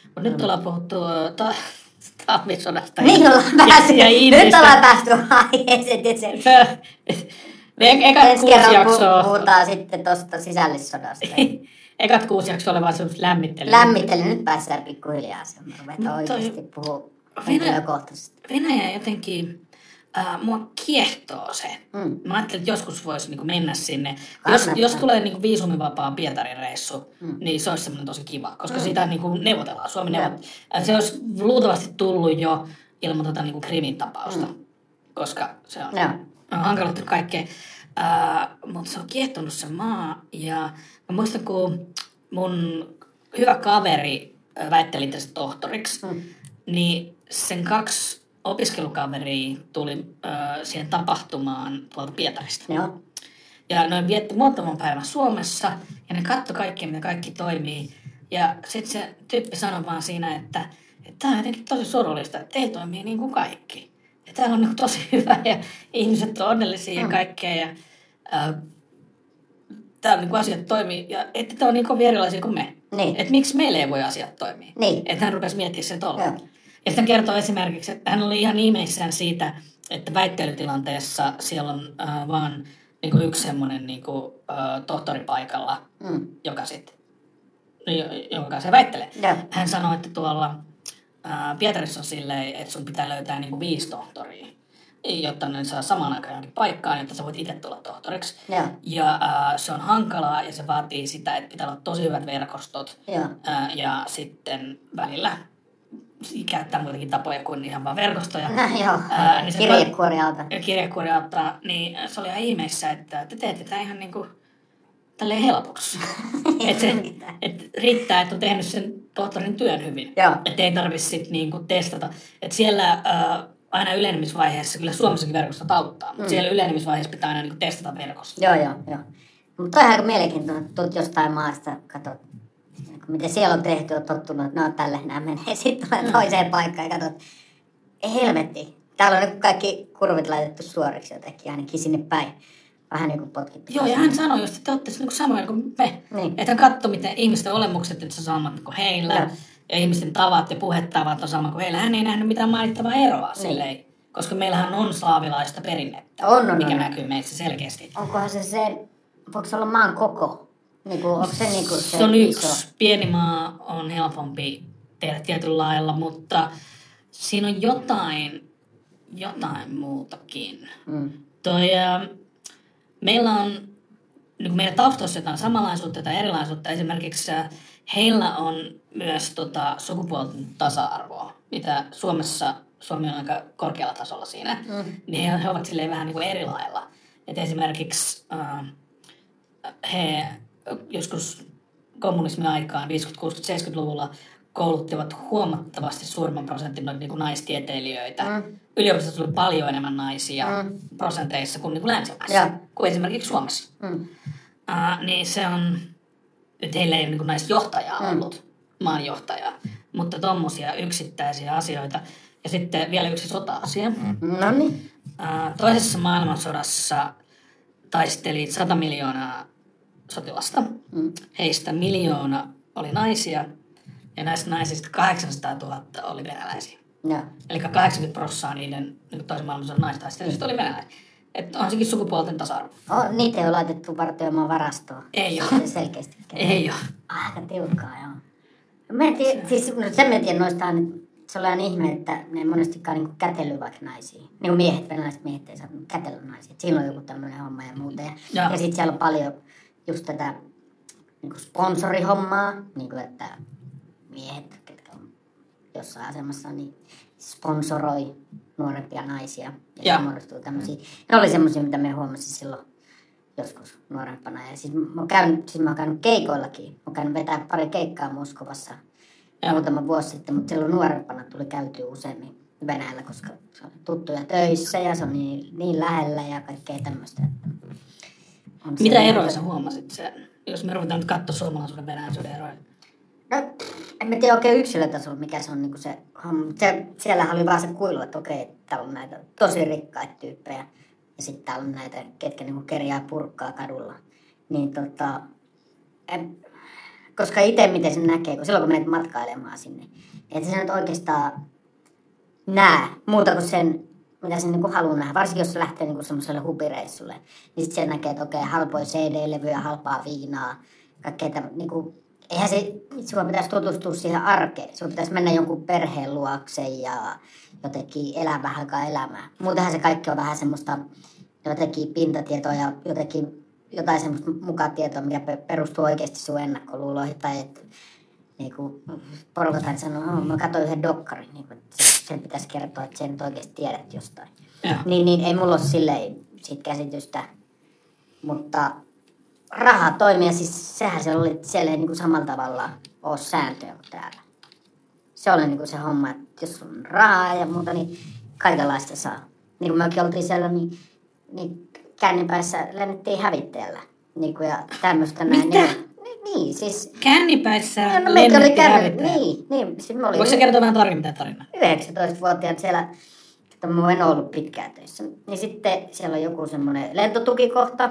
Mutta nyt ollaan puhuttu ta- talvisodasta. Niin ollaan ja- päästy, ja nyt ihmisistä. ollaan päästy aiheeseen. tietysti. Me ekat Ensi kuusi jaksoa, puhutaan sitten tuosta sisällissodasta. ekat kuusi jaksoa oli vaan semmoista lämmittelyä. Lämmittely, nyt päästään pikkuhiljaa. Mä ruvetaan Mut oikeasti puhua Venä- henkilökohtaisesti. Venäjä jotenkin, äh, mua kiehtoo se. Mm. Mä ajattelin, että joskus voisi niinku mennä sinne. Jos, jos tulee niinku viisumivapaa Pietarin reissu, mm. niin se olisi semmoinen tosi kiva, koska mm. siitä niinku neuvotellaan. Suomi Joo. neuvot... Se olisi luultavasti tullut jo ilman tota niinku Krimin tapausta, mm. koska se on, Joo. on hankaloittanut kaikkea. Äh, mutta se on kiehtonut se maa. Ja mä muistan, kun mun hyvä kaveri väitteli tästä tohtoriksi, Mm. niin sen kaksi opiskelukaveria tuli äh, siihen tapahtumaan tuolta Pietarista. Joo. Ja ne vietti muutaman päivän Suomessa ja ne katto kaikkea, miten kaikki toimii. Ja sitten se tyyppi sanoi vaan siinä, että tämä on jotenkin tosi surullista, että teillä toimii niin kuin kaikki. Ja täällä on niin tosi hyvä ja ihmiset on onnellisia ja kaikkea. Ja, äh, täällä niin kuin asiat toimii ja että te on niin kovin erilaisia kuin me. Niin. Että miksi meillä ei voi asiat toimia. Niin. Että hän rupesi miettimään sen tuolla. Ja sitten kertoo esimerkiksi, että hän oli ihan ihmeissään siitä, että väittelytilanteessa siellä on äh, vaan niin kuin yksi semmoinen niin kuin, äh, tohtori paikalla, Mm. joka sitten, jonka kanssa hän väittelee. Joo. Hän sanoi, että tuolla äh, Pietarissa on silleen, että sun pitää löytää niin kuin viisi tohtoria, jotta ne saa samaan aikaan johonkin paikkaan, jotta sä voit itse tulla tohtoriksi. Joo. Ja äh, se on hankalaa ja se vaatii sitä, että pitää olla tosi hyvät verkostot. Joo. Ää, ja sitten välillä käyttää muitakin tapoja kuin ihan vaan verkostoja. No, joo. Ää, niin se Kirjekuori alta. Ja kirjekuori auttaa, niin se oli ihan ihmeessä, että te teette tätä ihan niin kuin tälleen helpoksi. että se et riittää, että on tehnyt sen tohtorin työn hyvin. Että ei tarvitse sitten niinku testata. Että siellä aina ylenemisvaiheessa, kyllä Suomessakin verkostot auttaa, mutta Mm. siellä ylenemisvaiheessa pitää aina niinku testata verkostoa. Joo, joo, joo. Mutta on aika mielenkiintoinen, että tulet jostain maasta, katsot, miten siellä on tehty, on tottunut, että no tälle nämä menee. Sitten tulee toiseen paikkaan ja katsot, ei helvetti. Täällä on niinku kaikki kurvit laitettu suoriksi jotenkin, ainakin sinne päin. Vähän niin kuin potkittu. Joo, ja hän sanoi just, että te olette niinku samoja kuin me. Niin. Että hän katsoi, miten ihmisten olemukset, että se on samat kuin heillä. Joo. Ja ihmisten tavat ja puhetavat on sama kuin heillä. Hän ei nähnyt mitään mainittavaa eroa Niin. silleen. Koska meillähän on slaavilaista perinnettä, On, on, mikä on. näkyy meissä selkeästi. Onkohan se se, voiko se olla maan koko? Niin kuin, onko se, niin kuin se, Se on iso? yksi. Pieni maa on helpompi tehdä tietyllä lailla, mutta siinä on jotain, jotain muutakin. Mm. Toi, ä, meillä on, niin meidän taustoissa jotain samanlaisuutta tai erilaisuutta. Esimerkiksi ä, heillä on myös tota, sukupuolten tasa-arvoa, mitä Suomessa, Suomi on aika korkealla tasolla siinä. Mm. Niin he, he ovat silleen vähän niin kuin eri lailla. Et esimerkiksi äh, he joskus kommunismin aikaan 50, 60, 70-luvulla kouluttivat huomattavasti suurimman prosentin noita niin kuin naistieteilijöitä. Mm. Yliopistossa oli paljon enemmän naisia mm. prosenteissa kuin, niin kuin länsimaissa, Joo. kuin esimerkiksi Suomessa. Mm. Uh, niin se on, nyt heillä ei ole niin kuin naisjohtajaa mm. ollut, maanjohtajaa, mutta tuommoisia yksittäisiä asioita. Ja sitten vielä yksi sota-asia. Mm. No niin. Uh, toisessa maailmansodassa taisteli 100 miljoonaa sotilasta. Mm. Heistä miljoona oli naisia ja näistä naisista 800 000 oli venäläisiä. Eli 80 prosenttia niiden niin toisen maailmansodan naistaistelijoista oli venäläisiä. Että on sekin sukupuolten tasa-arvo. Oh, niitä ei ole laitettu vartioimaan varastoon. Ei oo. Se selkeästi. Ei ole. Aika tiukkaa, joo. Mä en tiedä, siis no sen mä tiedän noista, että se on aina ihme, että ne ei monestikaan niin kätellyt vaikka naisia. Niin kuin miehet, venäläiset miehet ei saa kätellä naisia. Siinä on joku tämmöinen homma ja muuta. Ja, Joo. ja sitten siellä on paljon just tätä niin kuin sponsorihommaa, niin kuin että miehet, ketkä on jossain asemassa, niin sponsoroi nuorempia naisia. Ja Joo. muodostuu tämmöisiä. Ne oli semmoisia, mitä me huomasin silloin joskus nuorempana. Ja siis mä oon käynyt, siis mä oon käynyt keikoillakin. Mä oon käynyt vetää pari keikkaa Moskovassa Joo. muutama vuosi sitten, mutta silloin nuorempana tuli käytyä useammin Venäjällä, koska se on tuttuja töissä ja se on niin, niin lähellä ja kaikkea tämmöistä. että on se- Mitä eroja sä huomasit sen? Jos me ruvetaan nyt katsoa suomalaisuuden ja venäläisyyden eroja. No, en mä tiedä oikein yksilötasolla, mikä se on niin se homma. Se, siellähän oli vaan se kuilu, että okei, täällä on näitä tosi rikkaita tyyppejä. Ja sitten täällä on näitä, ketkä niin kerjää purkkaa kadulla. Niin tota, en, koska itse miten sen näkee, kun silloin kun menet matkailemaan sinne, että sä nyt oikeastaan näe muuta kuin sen, mitä sen niin haluaa nähdä. Varsinkin jos se lähtee niin semmoiselle hupireissulle, niin sitten se näkee, että okei, halpoja CD-levyjä, halpaa viinaa, kaikkea täm, niin kuin, eihän se, sinua pitäisi tutustua siihen arkeen. Sinua pitäisi mennä jonkun perheen luokse ja jotenkin elää vähän aikaa elämää. Muutenhan se kaikki on vähän semmoista jotenkin pintatietoa ja jotenkin jotain semmoista mukatietoa, mikä perustuu oikeasti sun ennakkoluuloihin tai että niin kuin porukat sanoo, että mä katsoin yhden dokkarin, niin kuin, sen pitäisi kertoa, että sen oikeasti tiedät jostain. Niin, niin ei mulla ole silleen siitä käsitystä, mutta raha toimii, siis sehän siellä oli, siellä ei niin kuin samalla tavalla ole sääntöjä kuin täällä. Se oli niin kuin se homma, että jos on rahaa ja muuta, niin kaikenlaista saa. Niin kuin mekin oltiin siellä, niin, niin kännipäissä lennettiin hävitteellä. Niin kuin ja tämmöistä näin. Mitä? Niin, niin, siis... Kännipäissä no, meitä oli känni... Niin, niin. Siis Voiko sä kertoa vähän tarkemmin mitä tarinaa? 19-vuotiaat siellä, että mä en ollut pitkään töissä. Niin sitten siellä on joku semmoinen lentotukikohta,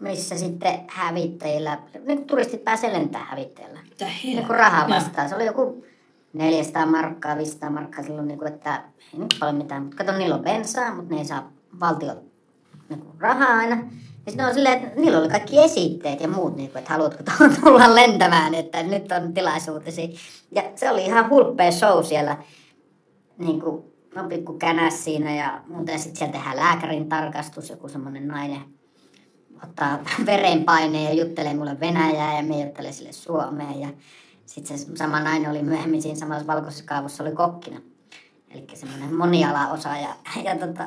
missä sitten hävittäjillä, nyt turistit pääsee lentää hävittäjillä. Mitä Niin rahaa vastaan. Se oli joku 400 markkaa, 500 markkaa silloin, niin kuin, että ei nyt paljon mitään. Mutta kato, niillä on bensaa, mutta ne ei saa valtiolta niin rahaa aina. Ja sitten on silleen, että niillä oli kaikki esitteet ja muut, niin kuin, että haluatko tulla lentämään, että nyt on tilaisuutesi. Ja se oli ihan hulppea show siellä. Niin kuin, no pikku känäs siinä ja muuten sitten siellä tehdään lääkärin tarkastus, joku semmoinen nainen ottaa verenpaineen ja juttelee mulle Venäjää ja me juttelee sille Suomeen. Ja sitten se sama nainen oli myöhemmin siinä samassa valkoisessa kaavussa, oli kokkina. Eli semmoinen monialaosaaja. Ja, tota,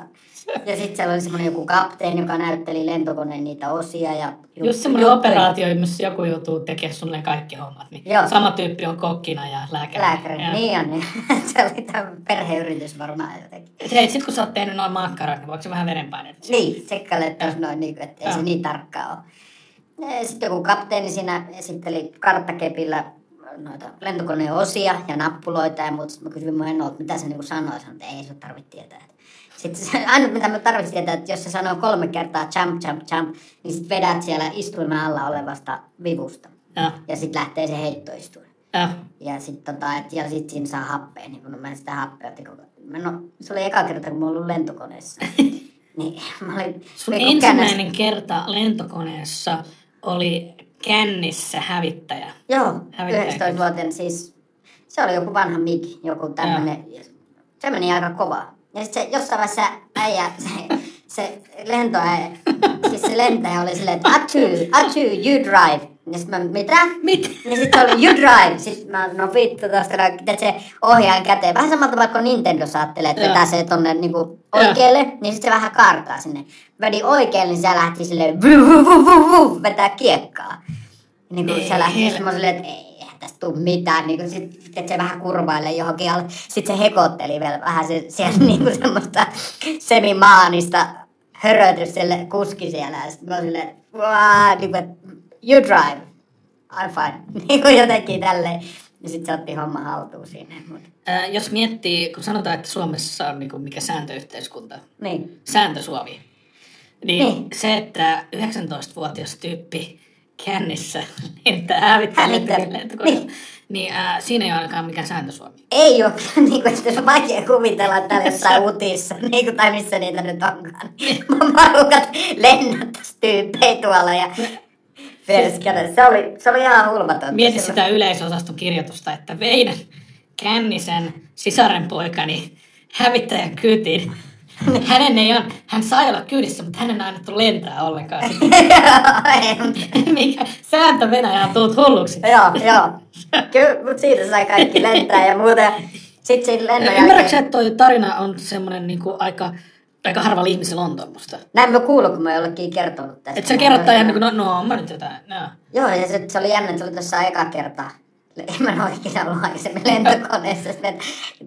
ja sitten siellä oli semmoinen joku kapteeni, joka näytteli lentokoneen niitä osia. Ja Just semmoinen operaatio, missä joku joutuu tekemään sulle kaikki hommat. Niin Joo. Sama tyyppi on kokkina ja lääkäri. Lääkäri, ja. niin on. Niin. se oli tämä perheyritys varmaan jotenkin. Hei, sitten kun sä oot tehnyt noin makkarat, niin voiko se vähän verenpaineet? Niin, tsekkaile, että noin, niin että ei se niin tarkkaa ole. Sitten joku kapteeni siinä esitteli karttakepillä noita lentokoneen osia ja nappuloita ja muuta. Sitten mä kysyin mun ennolta, mitä se niinku sanoi. Sanoin, että ei sun tarvitse tietää. Sitten se, ainut mitä mä tarvitsin tietää, että jos se sanoo kolme kertaa jump, jump, jump, niin sitten vedät siellä istuimen alla olevasta vivusta. Ja, ja sitten lähtee se heittoistuin. Ja, ja sitten tota, et, ja sit siinä saa happea, niin kun mä sitä happea otin koko... Mä no, se oli eka kerta, kun mä ollut lentokoneessa. niin, mä olin, Sun ensimmäinen kerta lentokoneessa oli kännissä hävittäjä. Joo, 11-vuotiaana siis. Se oli joku vanha mig, joku tämmönen. Se meni aika kovaa. Ja sitten se jossain vaiheessa äijä, se, se lentoäijä, siis se lentäjä oli silleen, että Atu, Atu, you drive. Ja sitten mä, mitä? Mit? Ja sitten oli you drive. Sitten mä, no vittu tosta, että se ohjaan käteen. Vähän samalla tavalla kuin Nintendo saattelee, että vetää se tonne niinku oikealle, niin sitten se vähän kaartaa sinne. Vedi oikealle, niin se lähti silleen, vetää kiekkaa. Niin kuin se lähti semmoiselle, että ei, tästä tule mitään, niin kuin sit, että se vähän kurvailee johonkin alle. Sitten se hekotteli vielä vähän se, siellä niin kuin semmoista semimaanista hörötyselle kuski siellä. Ja sitten mä silleen, niin kuin, you drive, I'm fine. Niin kuin jotenkin tälleen. Ja sitten se otti homma haltuun siinä. Ää, jos miettii, kun sanotaan, että Suomessa on niin kuin mikä sääntöyhteiskunta, niin. sääntö Suomi, niin, niin. se, että 19-vuotias tyyppi kännissä lentää hävittäjille niin. niin äh, siinä ei ole ainakaan mikään sääntö Suomi. Ei ole, niin kuin, että on vaikea kuvitella täällä jossain utissa, niin kuin, tai missä niitä nyt onkaan. Marukat lennättäisi tyyppejä tuolla ja perskele. Se oli, se oli ihan hulmatonta. Mieti sitä yleisosaston kirjoitusta, että vein kännisen sisarenpoikani hävittäjän kytiin hänen ei ole, hän sai olla kyydissä, mutta hänen ei annettu lentää ollenkaan. Mikä sääntö Venäjä on tullut hulluksi. joo, joo. Kyllä, mutta siitä sai kaikki lentää ja muuta. Sitten siinä lennon Ymmärrätkö että toi tarina on semmoinen niin kuin aika, aika harvalla ihmisellä on tuommoista? Näin mä kuullut, kun mä jollekin kertonut tästä. Että sä kerrot ihan niin kuin, no, no, mä nyt jotain. No. Joo, ja se, se oli jännä, että se oli tuossa eka kertaa. En mä ole ikinä ollut aikaisemmin lentokoneessa.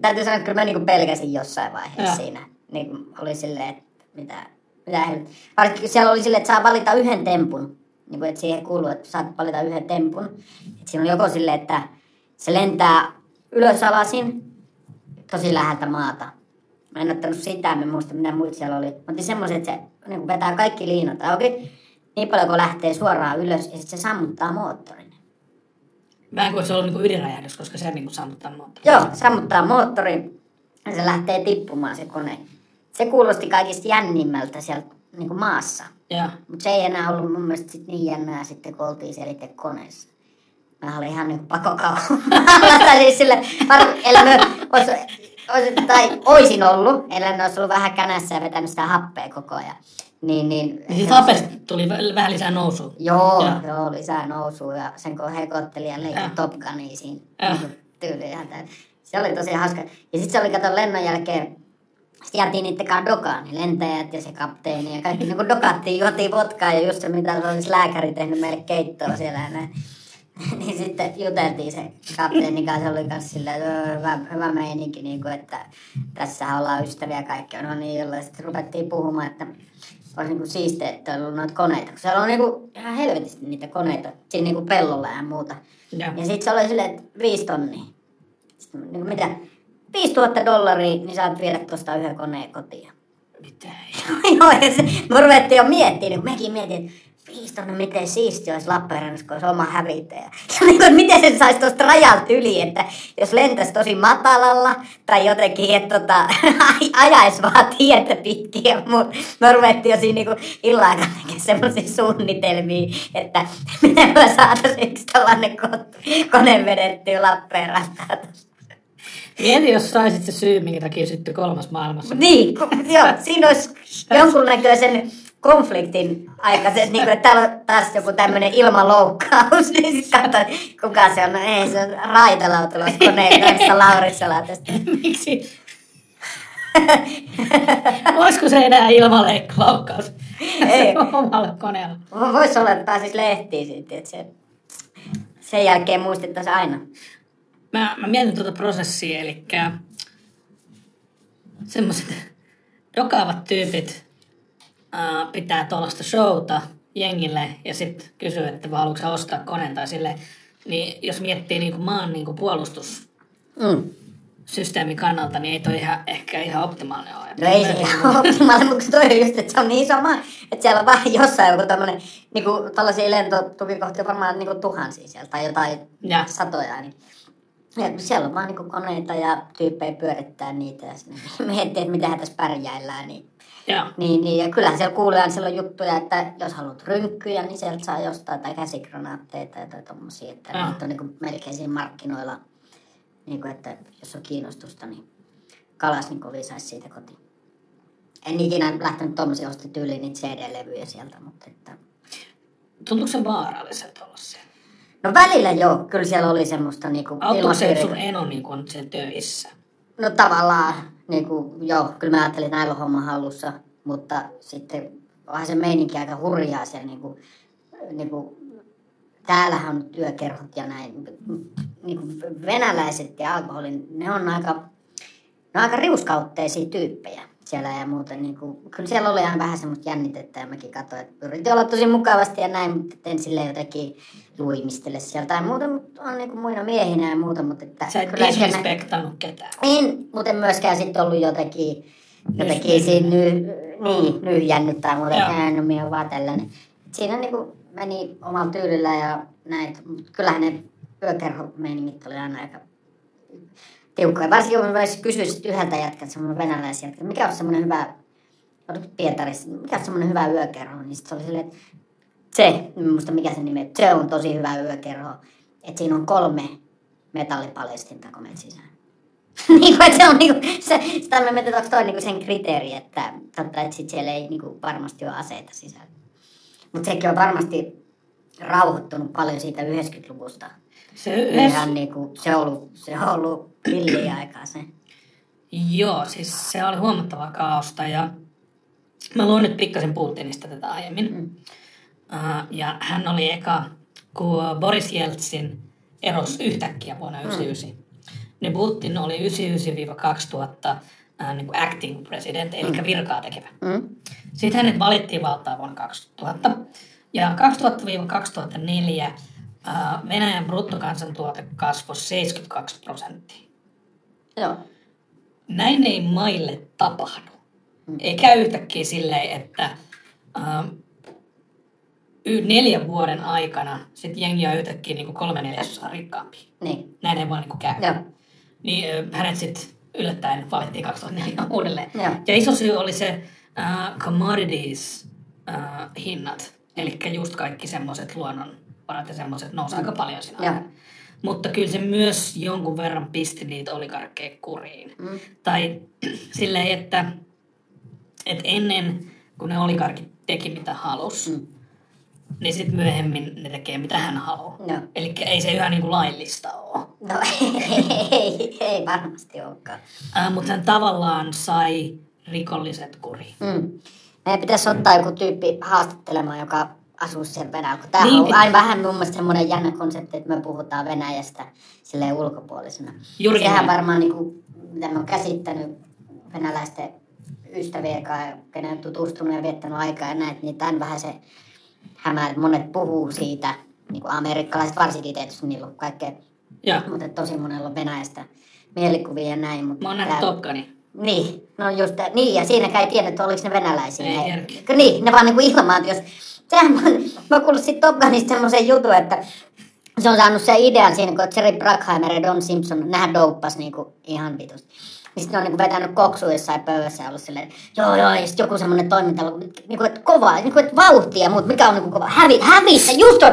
Täytyy sanoa, että kyllä mä niin pelkäsin jossain vaiheessa ja. siinä niin oli silleen, että mitä, mitä Varsinkin siellä oli silleen, että saa valita yhden tempun. Niin kuin, että siihen kuuluu, että saat valita yhden tempun. Että siinä on joko silleen, että se lentää ylös alasin tosi läheltä maata. Mä en ottanut sitä, mä muista mitä muut siellä oli. Mutta semmoiset, että se niin kuin vetää kaikki liinat auki. Niin paljon kuin lähtee suoraan ylös ja sitten se sammuttaa moottorin. Vähän kuin se on niin ydinräjähdys, koska se niin kuin sammuttaa moottorin. Joo, sammuttaa moottorin ja se lähtee tippumaan se kone. Se kuulosti kaikista jännimmältä siellä niin kuin maassa. Mutta se ei enää ollut mun mielestä sit niin jännää sitten, kun oltiin siellä itse koneessa. Mä olin ihan niin pakokauhalla. tai siis sille, ellei ois, tai oisin ollut, ellei olisi ollut vähän känässä ja vetänyt sitä happea koko ajan. Niin, niin, Niin siitä hapesta tuli vä- vähän lisää nousua. Joo, Joo. joo, lisää nousua ja sen kun hekotteli ja leikki. Top Gunia siinä Joo. tyyliin. Se oli tosi hauska. Ja sitten se oli, kato lennon jälkeen, sitten jäätiin niiden kanssa dokaan, niin lentäjät ja se kapteeni ja kaikki niin dokattiin, juotiin vodkaa ja just se, mitä olisi lääkäri tehnyt meille keittoa siellä ja näin. niin sitten juteltiin se kapteenin kanssa, oli kanssa silleen, että "Öö, hyvä, hyvä meininki, niin kuin, että tässä ollaan ystäviä kaikki. No niin, jolla sitten ruvettiin puhumaan, että olisi niin siistiä, että on ollut noita koneita. Kun siellä on niin kuin ihan helvetisti niitä koneita siinä niin kuin pellolla ja muuta. Joo. Ja sitten se oli silleen, että viisi tonnia. Sitten niin kuin mitä? 5000 dollaria, niin saat viedä tuosta yhden koneen kotiin. Mitä? Joo, ja se, me ruvettiin jo miettimään, niin mekin mietin, että viisi tonnia, miten siisti olisi Lappeenrannassa, kun olisi oma hävittäjä. Ja niin kuin, miten sen saisi tuosta rajalta yli, että jos lentäisi tosi matalalla tai jotenkin, että tota, ajaisi vaan tietä pitkin ja muut. Me ruvettiin jo siinä niin illan aikana semmoisia suunnitelmia, että miten me saataisiin yksi tällainen ko- kone vedettyä Lappeenrantaan. Mieti, jos saisit se syy, minkä takia syttyi kolmas maailmassa. Niin, joo, siinä olisi jonkunnäköisen konfliktin aikaiset, niin kuin, että täällä on taas joku tämmöinen ilmaloukkaus, niin sitten katsoin, kuka se on, no ei se on raitalautuloskoneen kanssa tästä. Miksi? Olisiko se enää ilmaleikkaus? Ei. Omalle koneella. Voisi olla, että pääsisi lehtiin sitten, että se, sen jälkeen muistettaisiin aina. Mä, mä mietin tuota prosessia, eli semmoiset dokaavat tyypit ää, pitää tuollaista showta jengille ja sitten kysyy, että haluatko sä ostaa koneen tai sille. Niin jos miettii niin kuin maan niin kuin puolustussysteemin Mm. kannalta, niin ei toi ihan, ehkä ihan optimaalinen ole. No ei se ihan optimaalinen, mutta toi on just, että se on niin sama, että siellä on vaan jossain joku tämmöinen, niin kuin tällaisia lentotukikohtia varmaan niin kuin tuhansia siellä tai jotain Ja. satoja, niin ja siellä on vaan niin koneita ja tyyppejä pyörittää niitä ja miettii, että miten tässä pärjäillään, niin Joo. niin, niin, ja kyllähän siellä kuulee siellä on juttuja, että jos haluat rynkkyjä, niin sieltä saa jostain, tai käsikranaatteja tai jotain tommosia, että niitä on niin kuin melkein siinä markkinoilla, niin kuin, että jos on kiinnostusta, niin kalas niin kovin saisi siitä kotiin. En ikinä lähtenyt tommosia ostaa tyyliin niitä CD-levyjä sieltä, mutta että... Tuntuuko se vaaralliselta olla siellä? No välillä joo, kyllä siellä oli semmoista niinku Auttuuko se, että sun eno niin on siellä töissä? No tavallaan, niinku, joo, kyllä mä ajattelin, että näillä on homma halussa, mutta sitten onhan se meininki aika hurjaa siellä niinku, niinku, täällähän on työkerhot ja näin. Niinku venäläiset ja alkoholin, ne on aika, ne on aika riuskautteisia tyyppejä siellä ja muuten. Niinku, kyllä siellä oli ihan vähän semmoista jännitettä ja mäkin katsoin, että yritin olla tosi mukavasti ja näin, mutta en silleen jotenkin luimistele sieltä ja muuta, mutta on niinku muina miehinä ja muuta, mutta että Sä et siellä- disrespektannut ketään. en, mutta myöskään sitten ollut jotenkin, jotenkin siinä ny, niin, nyhjännyt tai muuten, että minä vaan tällainen. Siinä niinku meni omalla tyylillä ja näin, mutta kyllähän ne yökerhomeiningit oli aina aika tiukkoja. Varsinkin kun mä sit yhdeltä jätkältä, semmoinen venäläisjätkä, mikä on semmoinen hyvä, Pietarissa, mikä on semmoinen hyvä yökerho, niin sit se oli silleen, että se, muista mikä se nimi, se on tosi hyvä yökerho, että siinä on kolme metallipalestinta koneet sisään. niin kuin, että se on niinku, se, sitä mä mietin, että onko toi niinku sen kriteeri, että, totta, että sit siellä ei niinku varmasti ole aseita sisällä. Mutta sekin on varmasti rauhoittunut paljon siitä 90-luvusta. Se Ihan niinku, se on ollut, se on ollut villiä aikaa se. joo, siis se oli huomattavaa kaosta ja mä luin nyt pikkasen Putinista tätä aiemmin. Mm. Uh, ja hän oli eka, kun Boris Jeltsin erosi yhtäkkiä vuonna 1999. Niin Putin oli 99-2000 äh, niin kuin acting president, eli virkaa tekevä. Mm? Sitten hänet valittiin valtaan vuonna 2000. Ja 2000-2004 äh, Venäjän bruttokansantuote kasvoi 72 prosenttia. Joo. Näin ei maille tapahdu. Ei käy yhtäkkiä silleen, että äh, y- neljän vuoden aikana sit jengi on yhtäkkiä niin kolme neljäsosaa rikkaampi. Niin. Näin ei voi niin käydä. Joo. Niin ö, hänet sitten yllättäen valittiin 2004 uudelleen. Joo. Ja iso syy oli se uh, commodities uh, hinnat. Eli just kaikki semmoiset luonnonvarat ja semmoiset nousi aika paljon siinä aikana. Mutta kyllä se myös jonkun verran pisti niitä oligarkkeja kuriin. Mm. Tai silleen, että, että ennen kun ne oligarkit teki mitä halus, Mm. niin sitten myöhemmin ne tekee mitä hän haluaa. Joo. Eli ei se ihan niin kuin laillista ole. No ei, ei varmasti olekaan. Äh, mutta hän tavallaan sai rikolliset kuriin. Mm. Meidän pitäisi ottaa joku tyyppi haastattelemaan, joka asuu siellä Venäjällä. Kun Tämä Niin on aina vähän mun mielestä semmoinen jännä konsepti, että me puhutaan Venäjästä silleen ulkopuolisena. Juurikin Sehän näin. varmaan, niin kuin, mitä mä oon käsittänyt venäläisten ystävien kanssa, kenen tutustunut ja viettänyt aikaa ja näet, niin tämän vähän se hämää, että monet puhuu siitä, niin kuin amerikkalaiset varsinkin tietysti, niillä on kaikkea, Ja mutta tosi monella on Venäjästä mielikuvia ja näin. Mutta mä oon nähnyt tää- Top Gunin. niin, no just, niin, ja siinäkään ei tiedä, että oliko ne venäläisiä. Ei tiedäkään. niin, ne vaan niinku ilmaat, jos... Sehän, mä, mä kuullut sit Top Gunista semmoisen jutun, että se on saanut sen idean siinä, kun Jerry Bruckheimer ja Don Simpson, nehän douppas niinku ihan vitusti. Niin sitten ne on niinku vetänyt koksuun jossain pöydässä ja ollut silleen, joo joo, ja sitten joku semmoinen toiminta, niinku, että kovaa, niinku, että vauhtia, mutta mikä on niinku kova, hävi, hävitä, just on,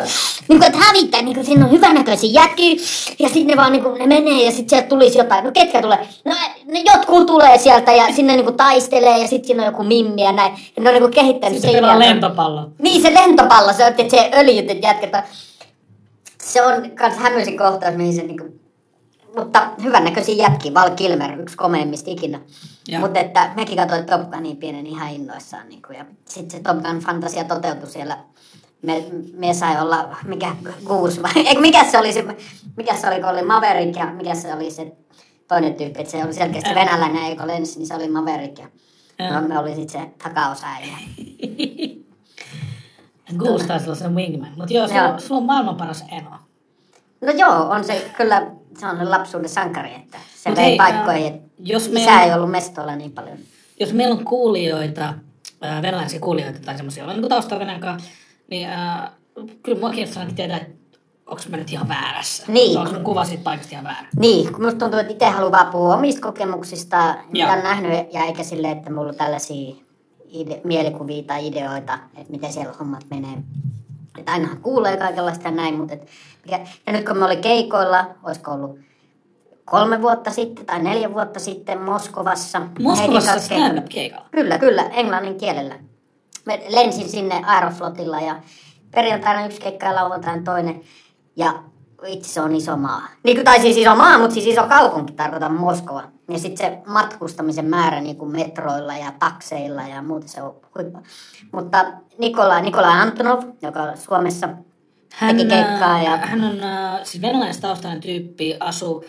niinku, että hävitä, niinku, siinä on hyvänäköisiä jätkiä, ja sitten ne vaan niinku, ne menee, ja sitten sieltä tulisi jotain, no ketkä tulee, no ne jotkut tulee sieltä, ja sinne niinku taistelee, ja sitten siinä on joku mimmi ja näin, ja ne on niinku kehittänyt Sitten pelaa idean. lentopallo. Niin, se lentopallo, se on, että se öljyt jätket. Se on kans hämyisin kohtaus, mihin se niinku... Mutta hyvännäköisiä jätkiä, Val Kilmer, yksi komeimmista ikinä. Mutta että mekin katsoin Top Gunin pienen ihan innoissaan. Niinku, ja sitten se Top Gun fantasia toteutui siellä. Me, me sai olla, mikä, Goose vai, eikö, mikä se oli se, mikä se oli, kun oli Maverick ja mikä se oli se toinen tyyppi, että se oli selkeästi venäläinen, eikö lensi, niin se oli Maverick ja no, me oli sitten se takaosaajia. Goose taisi olla se wingman. Mutta joo, sulla, Joo. sulla on maailman paras eno. No joo, on se kyllä, se on lapsuuden sankari, että se Mut vei hei, paikkoihin, että jos isä meillä- ei ollut mestoilla niin paljon. Jos meillä on kuulijoita, ää, venäläisiä kuulijoita tai semmoisia, joilla on niin taustaa Venäjän kanssa, niin ää, kyllä mua kiinnostaa tietää, että onko mä nyt ihan väärässä. Niin. Onko mun kuva siitä paikasta ihan väärä. Niin, kun musta tuntuu, että itse haluaa vaan puhua omista kokemuksista, mitä Joo. on nähnyt, ja eikä silleen, että mulla on tällaisia ide- mielikuvia tai ideoita, että miten siellä hommat menee. Että ainahan kuulee kaikenlaista ja näin, mutta et, mikä, ja nyt kun me oli keikoilla, olisiko ollut kolme vuotta sitten tai neljä vuotta sitten Moskovassa. Moskovassa kanssa keikalla. stand-up-keikalla. Kyllä, kyllä, englannin kielellä. Me lensin sinne Aeroflotilla ja perjantaina yksi keikka ja lauantaina toinen. Ja itse se on iso maa. Niin kuin, tai siis iso maa, mutta siis iso kaupunki tarkoitan Moskova. Ja sitten se matkustamisen määrä niin kuin metroilla ja takseilla ja muuta se on huippu. Mutta Nikola, Nikola Antonov, joka on Suomessa Hän, teki keikkaa ja hän on siis venäläistaustainen tyyppi, asuu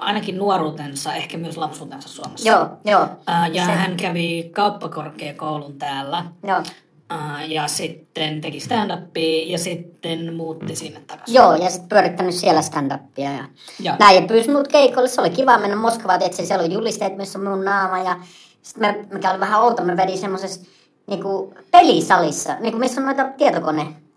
ainakin nuoruutensa, ehkä myös lapsuutensa Suomessa. joo, joo, ja se- hän kävi kauppakorkeakoulun täällä. joo. ja sitten teki stand-upia ja sitten muutti sinne takaisin. Joo, ja sitten pyörittänyt siellä stand-upia. Ja Joo. näin, ja pyysi mut keikolle. Se oli kiva mennä Moskovaan, että siellä oli julisteet, missä on mun naama. Ja sitten me, mikä oli vähän outo, me vedin semmoisessa niinku, pelisalissa, niinku, missä on noita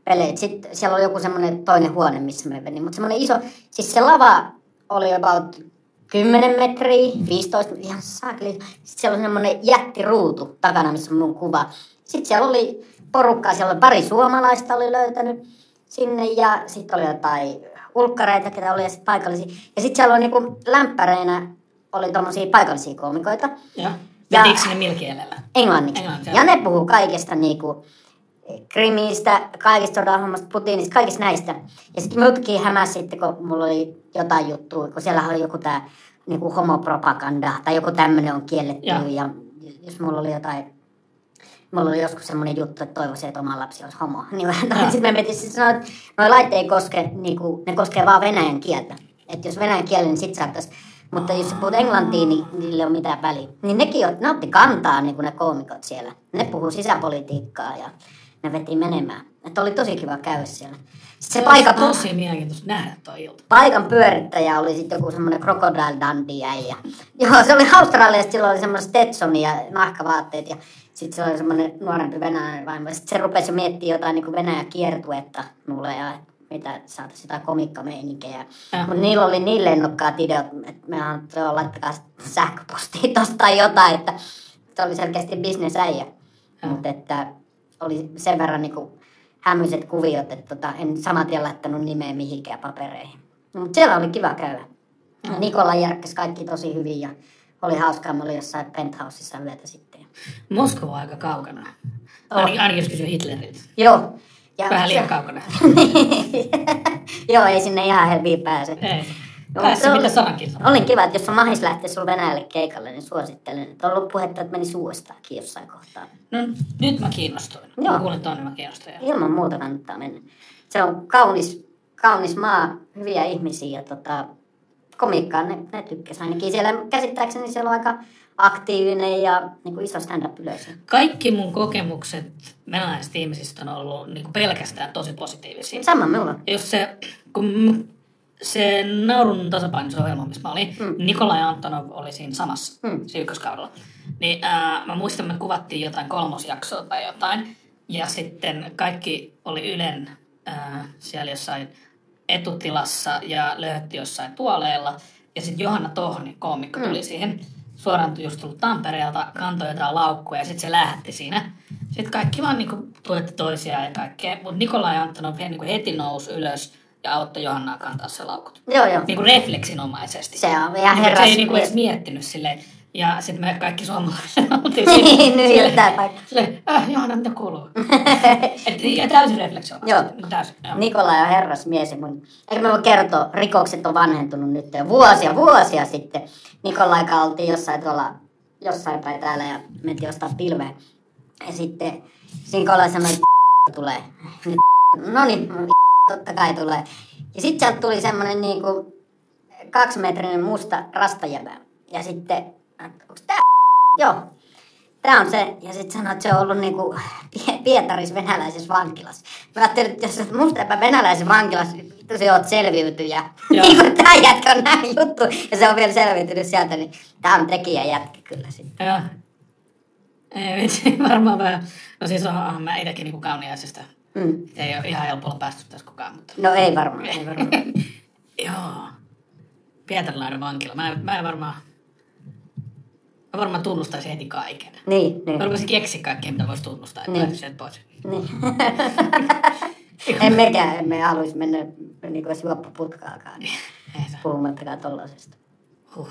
tietokonepelejä. Sitten siellä oli joku semmoinen toinen huone, missä me vedin. Mutta semmoinen iso, siis se lava oli about 10 metriä, 15, ihan saakeli. Sitten siellä oli semmoinen jättiruutu takana, missä on mun kuva. Sitten siellä oli porukkaa, siellä oli pari suomalaista oli löytänyt sinne ja sitten oli jotain ulkkareita, ketä oli ja sitten paikallisia. Ja sitten siellä oli niinku lämpäreinä oli tommosia paikallisia koomikoita Ja Ja- vetikö sinne millä kielellä? englanniksi. Englanti, ja ne puhuu kaikesta niinku Krimistä, kaikista sodahommasta, Putinista, kaikista näistä. Ja sitten minutkin hämäsi sitten, kun mulla oli jotain juttua, kun siellä oli joku tää niinku homopropaganda tai joku tämmöinen on kielletty. Ja. Ja. jos mulla oli jotain, mulla oli joskus semmoinen juttu, että toivoisin, että oma lapsi olisi homo. Niin sitten me metin sitten sanoa, että noi laitteet ei koske, niinku, ne koskee vaan venäjän kieltä. Että jos venäjän kieli, niin sit saattaisi mutta jos puhut englantia, niin niille ole mitään väliä. Niin nekin on, ne otti kantaa niin kuin ne koomikot siellä. Ne puhuu sisäpolitiikkaa ja ne veti menemään. Että oli tosi kiva käydä siellä. Sitten se Se paikan, tosi mielenkiintoista nähdä toi ilta. paikan pyörittäjä oli sitten joku semmoinen Crocodile Dundee ja Joo, se oli Australiasta, sillä oli semmoinen Stetsoni ja nahkavaatteet ja sitten se oli semmoinen nuorempi venäläinen vaimo. Sitten se rupesi jo miettimään jotain niin kuin Venäjän kiertuetta mulle ja mitä saataisiin jotain komikkameininkiä. Mutta niillä oli niin lennokkaat ideat, että me on laittakaa sähköpostiin tosta tai jotain, että se oli selkeästi bisnesäijä. Mutta että oli sen verran niin hämyiset kuviot, että tota, en saman tien laittanut nimeä mihinkään papereihin. No, mutta siellä oli kiva käydä. Ja Nikola järkkäsi kaikki tosi hyvin ja oli hauskaa. Mä olin jossain penthouseissa yötä sitten. Moskova aika kaukana. Oh. Ainakin, jos kysyy Hitleriltä. Joo. Ja Vähän liian se- kaukana. Joo, ei sinne ihan helviin pääse. Ei. Pääsi se mitä oli- sanankin sanoo. Olin kiva, että jos on mahis lähteä sulla Venäjälle keikalle, niin suosittelen. Että on ollut puhetta, että meni uudestaankin jossain kohtaa. No, nyt mä kiinnostuin. Joo. Mä kuulin tuonne, mä kiinnostuin. Ilman muuta kannattaa mennä. Se on kaunis, kaunis maa, hyviä ihmisiä ja tota, komiikkaa ne, ne tykkäs ainakin. Siellä käsittääkseni siellä on aika aktiivinen ja niin kuin iso stand-up yleisö. Kaikki mun kokemukset venäläisistä ihmisistä on ollut niin kuin pelkästään tosi positiivisia. Sama minulla. Jos se, kun se naurun tasapainotusohjelma, missä mä olin, mm. Nikolai Antonov oli siinä samassa, mm. siinä ykköskaudella. Niin ää, mä muistan, me kuvattiin jotain kolmosjaksoa tai jotain. Ja sitten kaikki oli Ylen ää, siellä jossain etutilassa ja löyhötti jossain tuoleilla. Ja sitten Johanna Tohni, koomikko, tuli siihen suoraan just tullut Tampereelta, kantoi jotain laukkuja ja sitten se lähetti siinä. Sitten kaikki vaan niinku tuetti toisiaan ja kaikkea. Mutta Nikolai Antonov he, niinku heti nousi ylös ja auttoi Johannaa kantaa se laukut. Joo, joo. Niinku refleksinomaisesti. Se on ihan Niinku, se herras ei niinku mies. edes miettinyt silleen. Ja sitten me kaikki suomalaiset oltiin Niin, nyt hiltää paikka. Silleen, äh, Johanna, mitä kuuluu? Et, ja täysin refleksioon. Joo. Täysin, joo. Nikolai on herrasmies mun, eikä mä voi kertoa, rikokset on vanhentunut nyt jo vuosia, vuosia sitten. Nikolai kanssa oltiin jossain tuolla, jossain päin täällä ja mentiin ostaa pilveä. Ja sitten Nikolai sanoi, että tulee. No niin, totta kai tulee. Ja sitten sieltä tuli semmonen niinku kaksimetrinen musta rastajävä. Ja sitten, onks tää Joo, Tämä on se, ja sitten sanoi, että se on ollut niinku Pie- Pietaris venäläisessä vankilassa. Mä ajattelin, että jos olet musta epä venäläisessä vankilassa, niin vittu se oot selviytyjä. Niin kuin tämä jätkä on näin juttu, ja se on vielä selviytynyt sieltä, niin tämä on tekijä jätkä kyllä sitten. Joo. Ei vitsi, varmaan vähän. No siis onhan mä itsekin niinku kauniaisesta. Mm. Ei ole ihan helpolla päästy tässä kukaan, mutta... No ei varmaan, ei varmaan. Joo. Pietarilainen vankila. Mä, mä en varmaan... Mä varmaan tunnustaisin heti kaiken. niin, niin. Mä rupesin keksiä kaikkea, mitä voisi tunnustaa, että Niin. sieltä pois. niin. en mekään, emme haluaisi mennä niin kuin juoppuputkaakaan, niin Ei se. puhumattakaan tollasesta. Huh.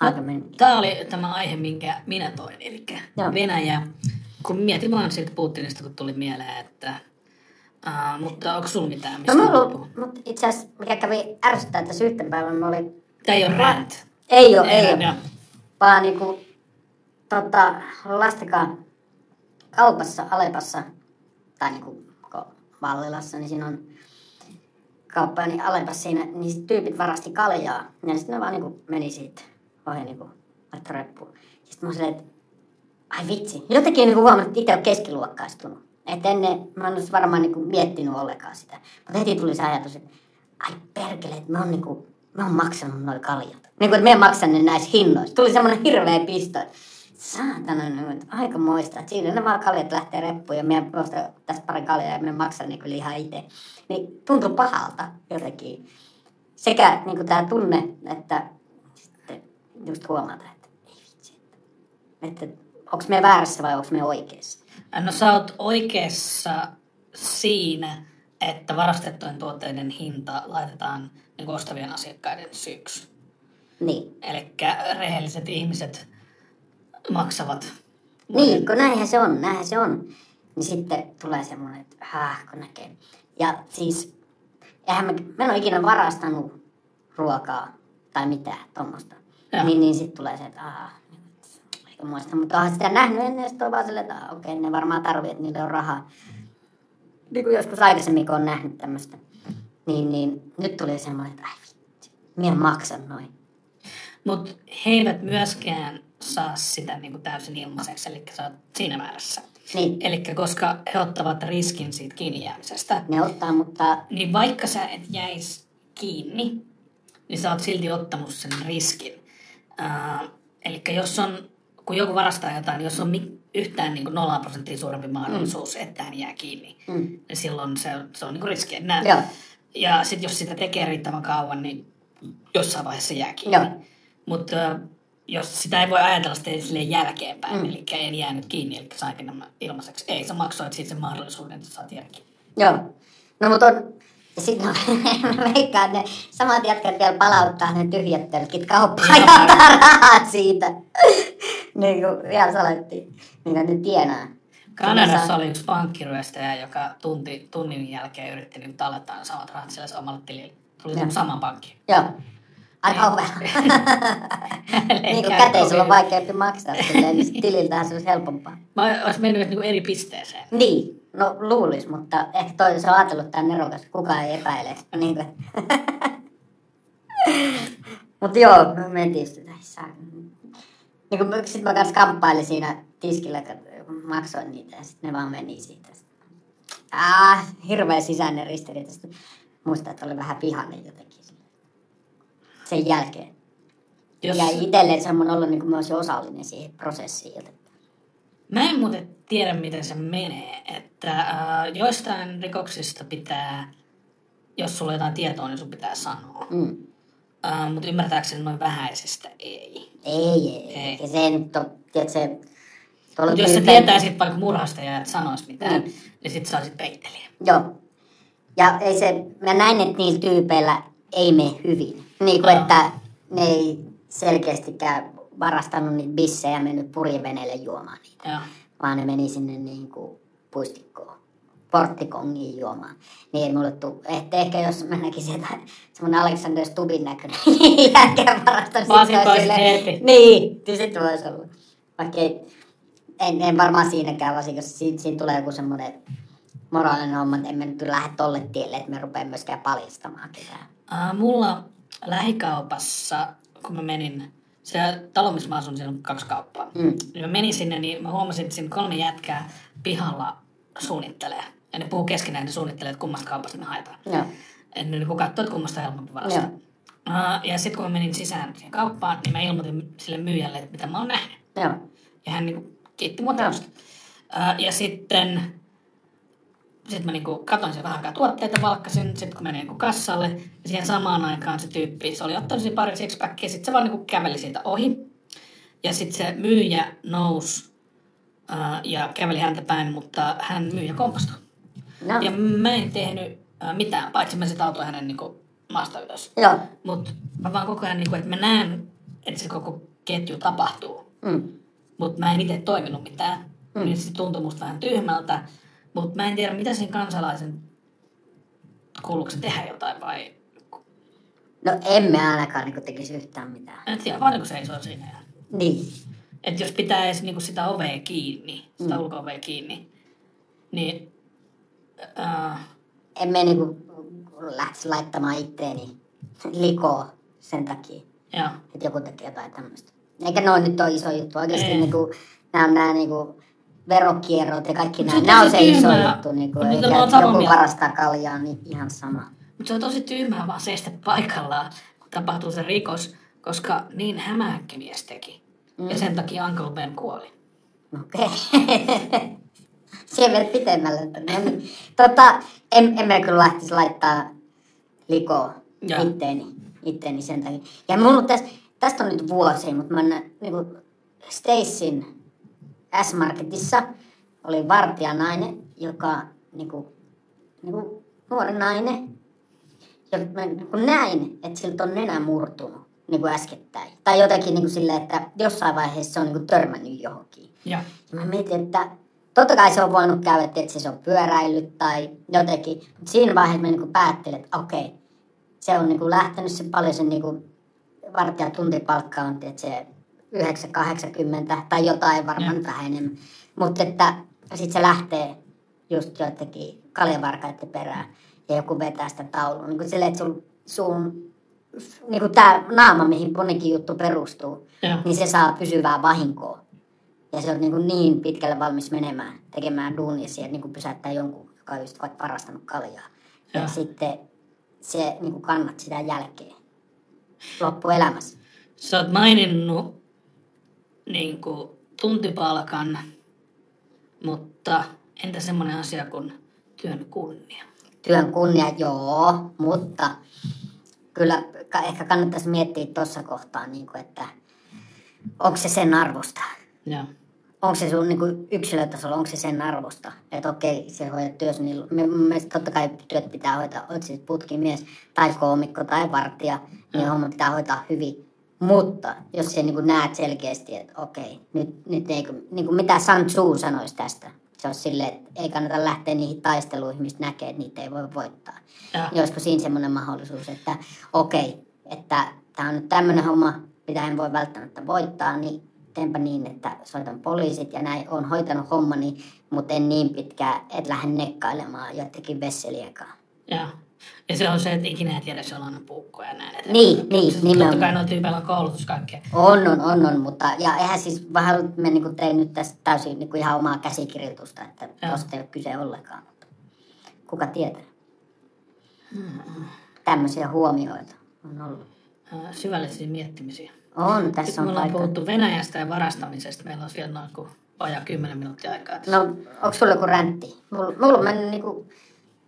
Aika meni. Tämä oli tämä aihe, minkä minä toin, eli Joo. Venäjä. Kun mietin vaan siitä Putinista, kun tuli mieleen, että... Uh, mutta onko sulla mitään, mistä no, on, mut itse asiassa, mikä kävi ärsyttää tässä yhten päivän, mä olin Tämä ei ole rant. Ei ole, ei, Ei, ole. Vaan niinku, tota, lastakaa kaupassa Alepassa, tai niinku Vallilassa, niin siinä on kauppa, niin Alepassa siinä, niin tyypit varasti kaljaa. Ja sitten ne vaan niinku meni siitä ohi niinku, reppuun. Sitten mä olin että ai vitsi. Jotenkin niinku huomannut, että itse on keskiluokkaistunut. Että ennen, mä en olisi varmaan niinku miettinyt ollenkaan sitä. Mutta heti tuli se ajatus, että ai perkele, että mä oon niinku, mä oon maksanut noin kaljat. Niin kuin, että mä en ne näissä hinnoissa. Tuli semmoinen hirveä pisto. Saatana, niin, aika moista. Että siinä ne vaan kaljat lähtee reppuun ja minä ostan tästä pari kaljaa ja minä maksan niin ihan itse. Niin tuntui pahalta jotenkin. Sekä niin kuin tämä tunne, että sitten just huomata, että ei vitsi, että, että onko me väärässä vai onko me oikeassa. No sä oot oikeassa siinä, että varastettujen tuotteiden hinta laitetaan niin ostavien asiakkaiden syyksi. Niin. Eli rehelliset ihmiset maksavat. Niin, kun näinhän se on, näinhän se on. Niin sitten tulee semmoinen, että häh, kun näkee. Ja siis, eihän mä, mä en ole ikinä varastanut ruokaa tai mitään tuommoista. Niin, niin sitten tulee se, että aah, eikä muista. Mutta onhan sitä nähnyt ennen, sitten on vaan silleen, että okei, ne varmaan tarvii, että niillä on rahaa. Niin kuin joskus aikaisemmin, kun on nähnyt tämmöistä. Niin, niin nyt tuli semmoinen, että ai vitsi, minä maksan noin. Mutta he eivät myöskään saa sitä niin kuin täysin ilmaiseksi, eli sä oot siinä määrässä. Niin, Eli koska he ottavat riskin siitä kiinni jäämisestä, ne ottaa, mutta niin vaikka sä et jäisi kiinni, niin sä oot silti ottanut sen riskin. Uh, eli jos on, kun joku varastaa jotain, niin jos on yhtään niin kuin 0 prosenttia suurempi mahdollisuus, mm. että hän jää kiinni, mm. niin silloin se, on- se on niin kuin riski. Nää, Joo. ja sitten jos sitä tekee riittävän kauan, niin jossain vaiheessa jää kiinni. Joo. Mutta jos sitä ei voi ajatella sitten silleen jälkeenpäin, mm. eli en jäänyt kiinni, eli sainkin nämä ilmaiseksi. Ei, sä maksoit siitä sen mahdollisuuden, että saat jäädä kiinni. Joo. No mutta on, ja sitten mä veikkaan, että ne samat jätkät vielä palauttaa ne tyhjät tölkit kauppaan ja ottaa rahat siitä. niin kuin vielä salettiin, mitä ne tienaa. Kanadassa oli yksi pankkiryöstäjä, joka tunti, tunnin jälkeen yritti niin tallettaa samat rahat sille omalle tilille. Tuli Joo. sama pankki. Joo. Aika hyvä. niin kuin käteisellä on vaikeampi maksaa niin sit tililtähän se olisi helpompaa. Mä olisi mennyt niin eri pisteeseen. Niin, no luulis, mutta ehkä toi se on ajatellut tämän nerokas, kukaan ei epäile. Niin kuin. mutta joo, me mentiin tässä. Niin kuin sitten mä kanssa kamppailin siinä tiskillä, kun maksoin niitä ja sitten ne vaan meni siitä. Ah, hirveä sisäinen ristiriita. Muistan, että oli vähän vihainen jotenkin sen jälkeen. Jos, Ja itselleen semmoinen ollut, niin kuin mä olisin osallinen siihen prosessiin. Mä en muuten tiedä, miten se menee. Että äh, joistain rikoksista pitää, jos sulla on jotain tietoa, niin sun pitää sanoa. Mm. Äh, mutta ymmärtääkseni noin vähäisestä ei. Ei, ei. Ei. Ja se nyt on, tiedätkö, Mutta jos sä tietäisit vaikka murhasta ja et sanois mitään, Mm. niin sit saisit peittelijä. Joo. Ja ei se, mä näin, että niillä tyypeillä ei mene hyvin. Niin kuin, että ne ei selkeästikään varastanut niitä bissejä ja mennyt purjeveneelle juomaan niitä. Joo. Vaan ne meni sinne niin kuin puistikkoon, porttikongiin juomaan. Niin ei mulle tuu. Että ehkä jos mä näkisin, että semmoinen Alexander Stubin näköinen jätkä varastan Vaan sit heti. Niin, niin sitten voisi olla. Vaikka ei, en, en varmaan siinäkään, jos siinä, siinä tulee joku semmoinen moraalinen homma, että emme nyt lähde tolle tielle, että me rupeaa myöskään paljastamaan ketään. Uh, mulla lähikaupassa, kun mä menin, se talo, missä mä asun, siellä on kaksi kauppaa. Mm. Niin mä menin sinne, niin mä huomasin, että siinä kolme jätkää pihalla suunnittelee. Ja ne puhuu keskenään, ne suunnittelee, että kummasta kaupasta me haetaan. Joo. En niin kun katsoo, että kummasta on helpompi varastaa. Joo. Uh, ja sitten kun mä menin sisään siihen kauppaan, niin mä ilmoitin sille myyjälle, että mitä mä oon nähnyt. Joo. Ja hän niin kiitti mua teosta. Uh, ja sitten sit mä niinku katsoin sen vähän aikaa tuotteita, valkkasin, sitten kun menin niinku kassalle, ja siihen samaan aikaan se tyyppi, se oli ottanut siinä pari sixpackia, sitten se vaan niinku käveli siitä ohi. Ja sitten se myyjä nousi uh, ja käveli häntä päin, mutta hän myyjä kompastui. No. Ja mä en tehnyt uh, mitään, paitsi mä sitten autoin hänen niinku maasta ylös. Mutta mä vaan koko ajan, niinku, että mä näen, että se koko ketju tapahtuu Mm. mutta mä en itse toiminut mitään. Mm. Niin se tuntui musta vähän tyhmältä. Mutta mä en tiedä, mitä sen kansalaisen kuuluuko se tehdä jotain vai... No emme ainakaan niin tekisi yhtään mitään. En tiedä, vaan kun seisoo siinä. ja- Niin. Et jos pitää edes niinku sitä ovea kiinni, sitä mm. ulko-ovea kiinni, niin... Äh, Emme niin kuin lähtisi laittamaan itteeni likoa sen takia, joo. että joku tekee jotain tämmöistä. Eikä ne on nyt ole iso juttu. Oikeasti niin kuin, nämä on nämä niin kuin verokierrot ja kaikki nämä. Nämä on se iso juttu. Niin kuin, eikä mä joku mieltä. varastaa kaljaa, niin ihan sama. Mutta se on tosi tyhmää vaan seistä paikallaan, kun tapahtuu se rikos, koska niin hämähäkki mies teki. Mm. Ja sen takia Uncle Ben kuoli. Okei. Siihen menet pitemmälle. No niin. tota, en, emme kyllä lähtisi laittaa likoa Joo. itteeni, itteeni sen takia. Ja mulla on täs, tästä on nyt vuosia, mutta mä oon niinku Stacyn S-Marketissa oli vartijanainen, joka niinku, niinku nuori nainen, ja mä niinku näin, että siltä on nenä murtunut niinku äskettäin. Tai jotenkin niinku silleen, että jossain vaiheessa se on niinku törmännyt johonkin. Ja Ja mä mietin, että totta kai se on voinut käydä, että se on pyöräillyt tai jotenkin. Mutta siinä vaiheessa mä niinku päättelin, että okei, se on niinku lähtenyt se paljon sen niinku vartija tuntipalkka on, että se 980 tai jotain varmaan Joo. vähän enemmän. Mutta että sitten se lähtee just jotenkin kaljavarkaiden perään ja joku vetää sitä taulua. Niin kuin silleen, että sun, sun niin tämä naama, mihin monikin juttu perustuu, Joo. niin se saa pysyvää vahinkoa. ja sä oot niin, kuin niin pitkälle valmis menemään, tekemään duunia siihen, niin kuin pysäyttää jonkun, joka on just vaikka varastanut kaljaa. Ja, ja sitten se niin kuin kannat sitä jälkeen loppuelämässä. Sä oot maininnut niin kuin, tuntipalkan, mutta entä semmoinen asia kuin työn kunnia? Työn kunnia, joo, mutta kyllä ehkä kannattaisi miettiä tuossa kohtaa, niin kuin, että onko se sen arvosta. Joo. Onko se sun niin kuin yksilötasolla, onko se sen arvosta? Että okei, se hoidat työssä, niin me- totta kai työt pitää hoitaa, oot siis putkimies tai koomikko tai vartija, niin homma pitää hoitaa hyvin. Mutta jos sä niin näet selkeästi, että okei, nyt, nyt ei, niin kuin mitä San Tzu sanoisi tästä, se olisi silleen, että ei kannata lähteä niihin taisteluihin, mistä näkee, että niitä ei voi voittaa. Joo. Niin olisiko siinä semmoinen mahdollisuus, että okei, että tämä on nyt tämmöinen homma, mitä en voi välttämättä voittaa, niin teenpä niin, että soitan poliisit ja näin, on hoitanut hommani, mutta en niin pitkään, että lähden nekkailemaan jotenkin vesseliekaan. Joo. Ja se on se, että ikinä ei tiedä, se on aina puukkoja ja näin. eteenpäin. Niin, niin, Totta nimenomaan. kai noilla tyypeillä on koulutus kaikkea. On, on, on, on, mutta ja eihän siis vähän, me niinku tein nyt tästä täysin niinku ihan omaa käsikirjoitusta, että Joo. tosta ei ole kyse ollenkaan, mutta kuka tietää. Tämmöisiä huomioita on ollut. Syvällisiä miettimisiä. On, Nyt tässä me on ollaan paikka. puhuttu Venäjästä ja varastamisesta. Meillä on vielä noin kuin vajaa 10 minuuttia aikaa. tässä. No, onko sulla joku räntti? Mulla, mulla on mennyt niinku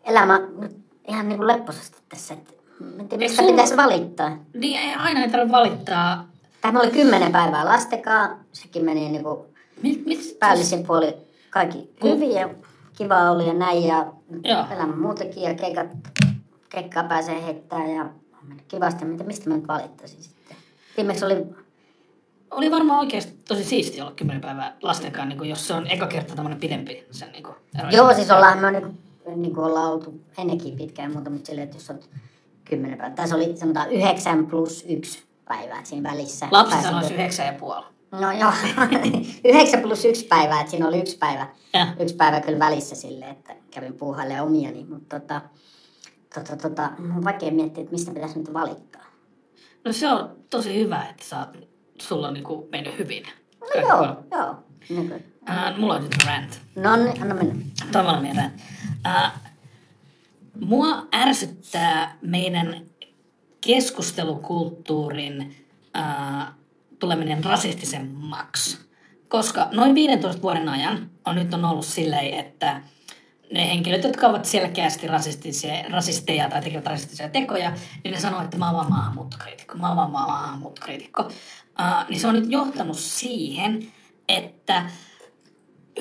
elämä nyt ihan niinku lepposasti tässä. Et, mä en tiedä, mistä sulla- pitäisi valittaa. Niin ei aina ei tarvitse valittaa. Tämä oli kymmenen päivää lastekaa. Sekin meni niinku Mit, mit, päällisin puoli kaikki hyvin ja kiva oli ja näin. Ja elämä muutenkin ja keikat, keikkaa pääsee heittämään ja kivasti. Mitä, mistä mä nyt valittaisin sitten? Viimeksi oli oli varmaan oikeasti tosi siisti olla 10 päivää lastenkaan, niin kuin jos se on eka kerta tämmöinen pidempi. Sen, niin kuin, Joo, siis ollaan me niinku, niinku ollaan oltu ennenkin pitkään muuta, mutta silleen, että jos olet kymmenen päivää. Tässä oli sanotaan yhdeksän plus yksi päivää siinä välissä. Lapsi sanoisi yhdeksän ja puoli. No joo, yhdeksän plus yksi päivää, että siinä oli yksi päivä. Ja. Yksi päivä kyllä välissä silleen, että kävin puuhailemaan omiani, mutta tota, tota, tota, mun on vaikea miettiä, että mistä pitäisi nyt valittaa. No se on tosi hyvä, että sä sulla on niin kuin mennyt hyvin. No joo, on- joo. Niin kuin, Ää, mulla on nyt rant. no niin, anna mennä. Tavallinen rant. Ää, mua ärsyttää meidän keskustelukulttuurin ää, tuleminen rasistisemmaksi. Koska noin 15 vuoden ajan on nyt on ollut silleen, että ne henkilöt, jotka ovat selkeästi rasistisia, rasisteja tai tekevät rasistisia tekoja, niin ne sanoo, että mä oon vaan maahanmuuttokriitikko, mä oon vaan maahanmuuttokriitikko. Uh, niin se on nyt johtanut siihen, että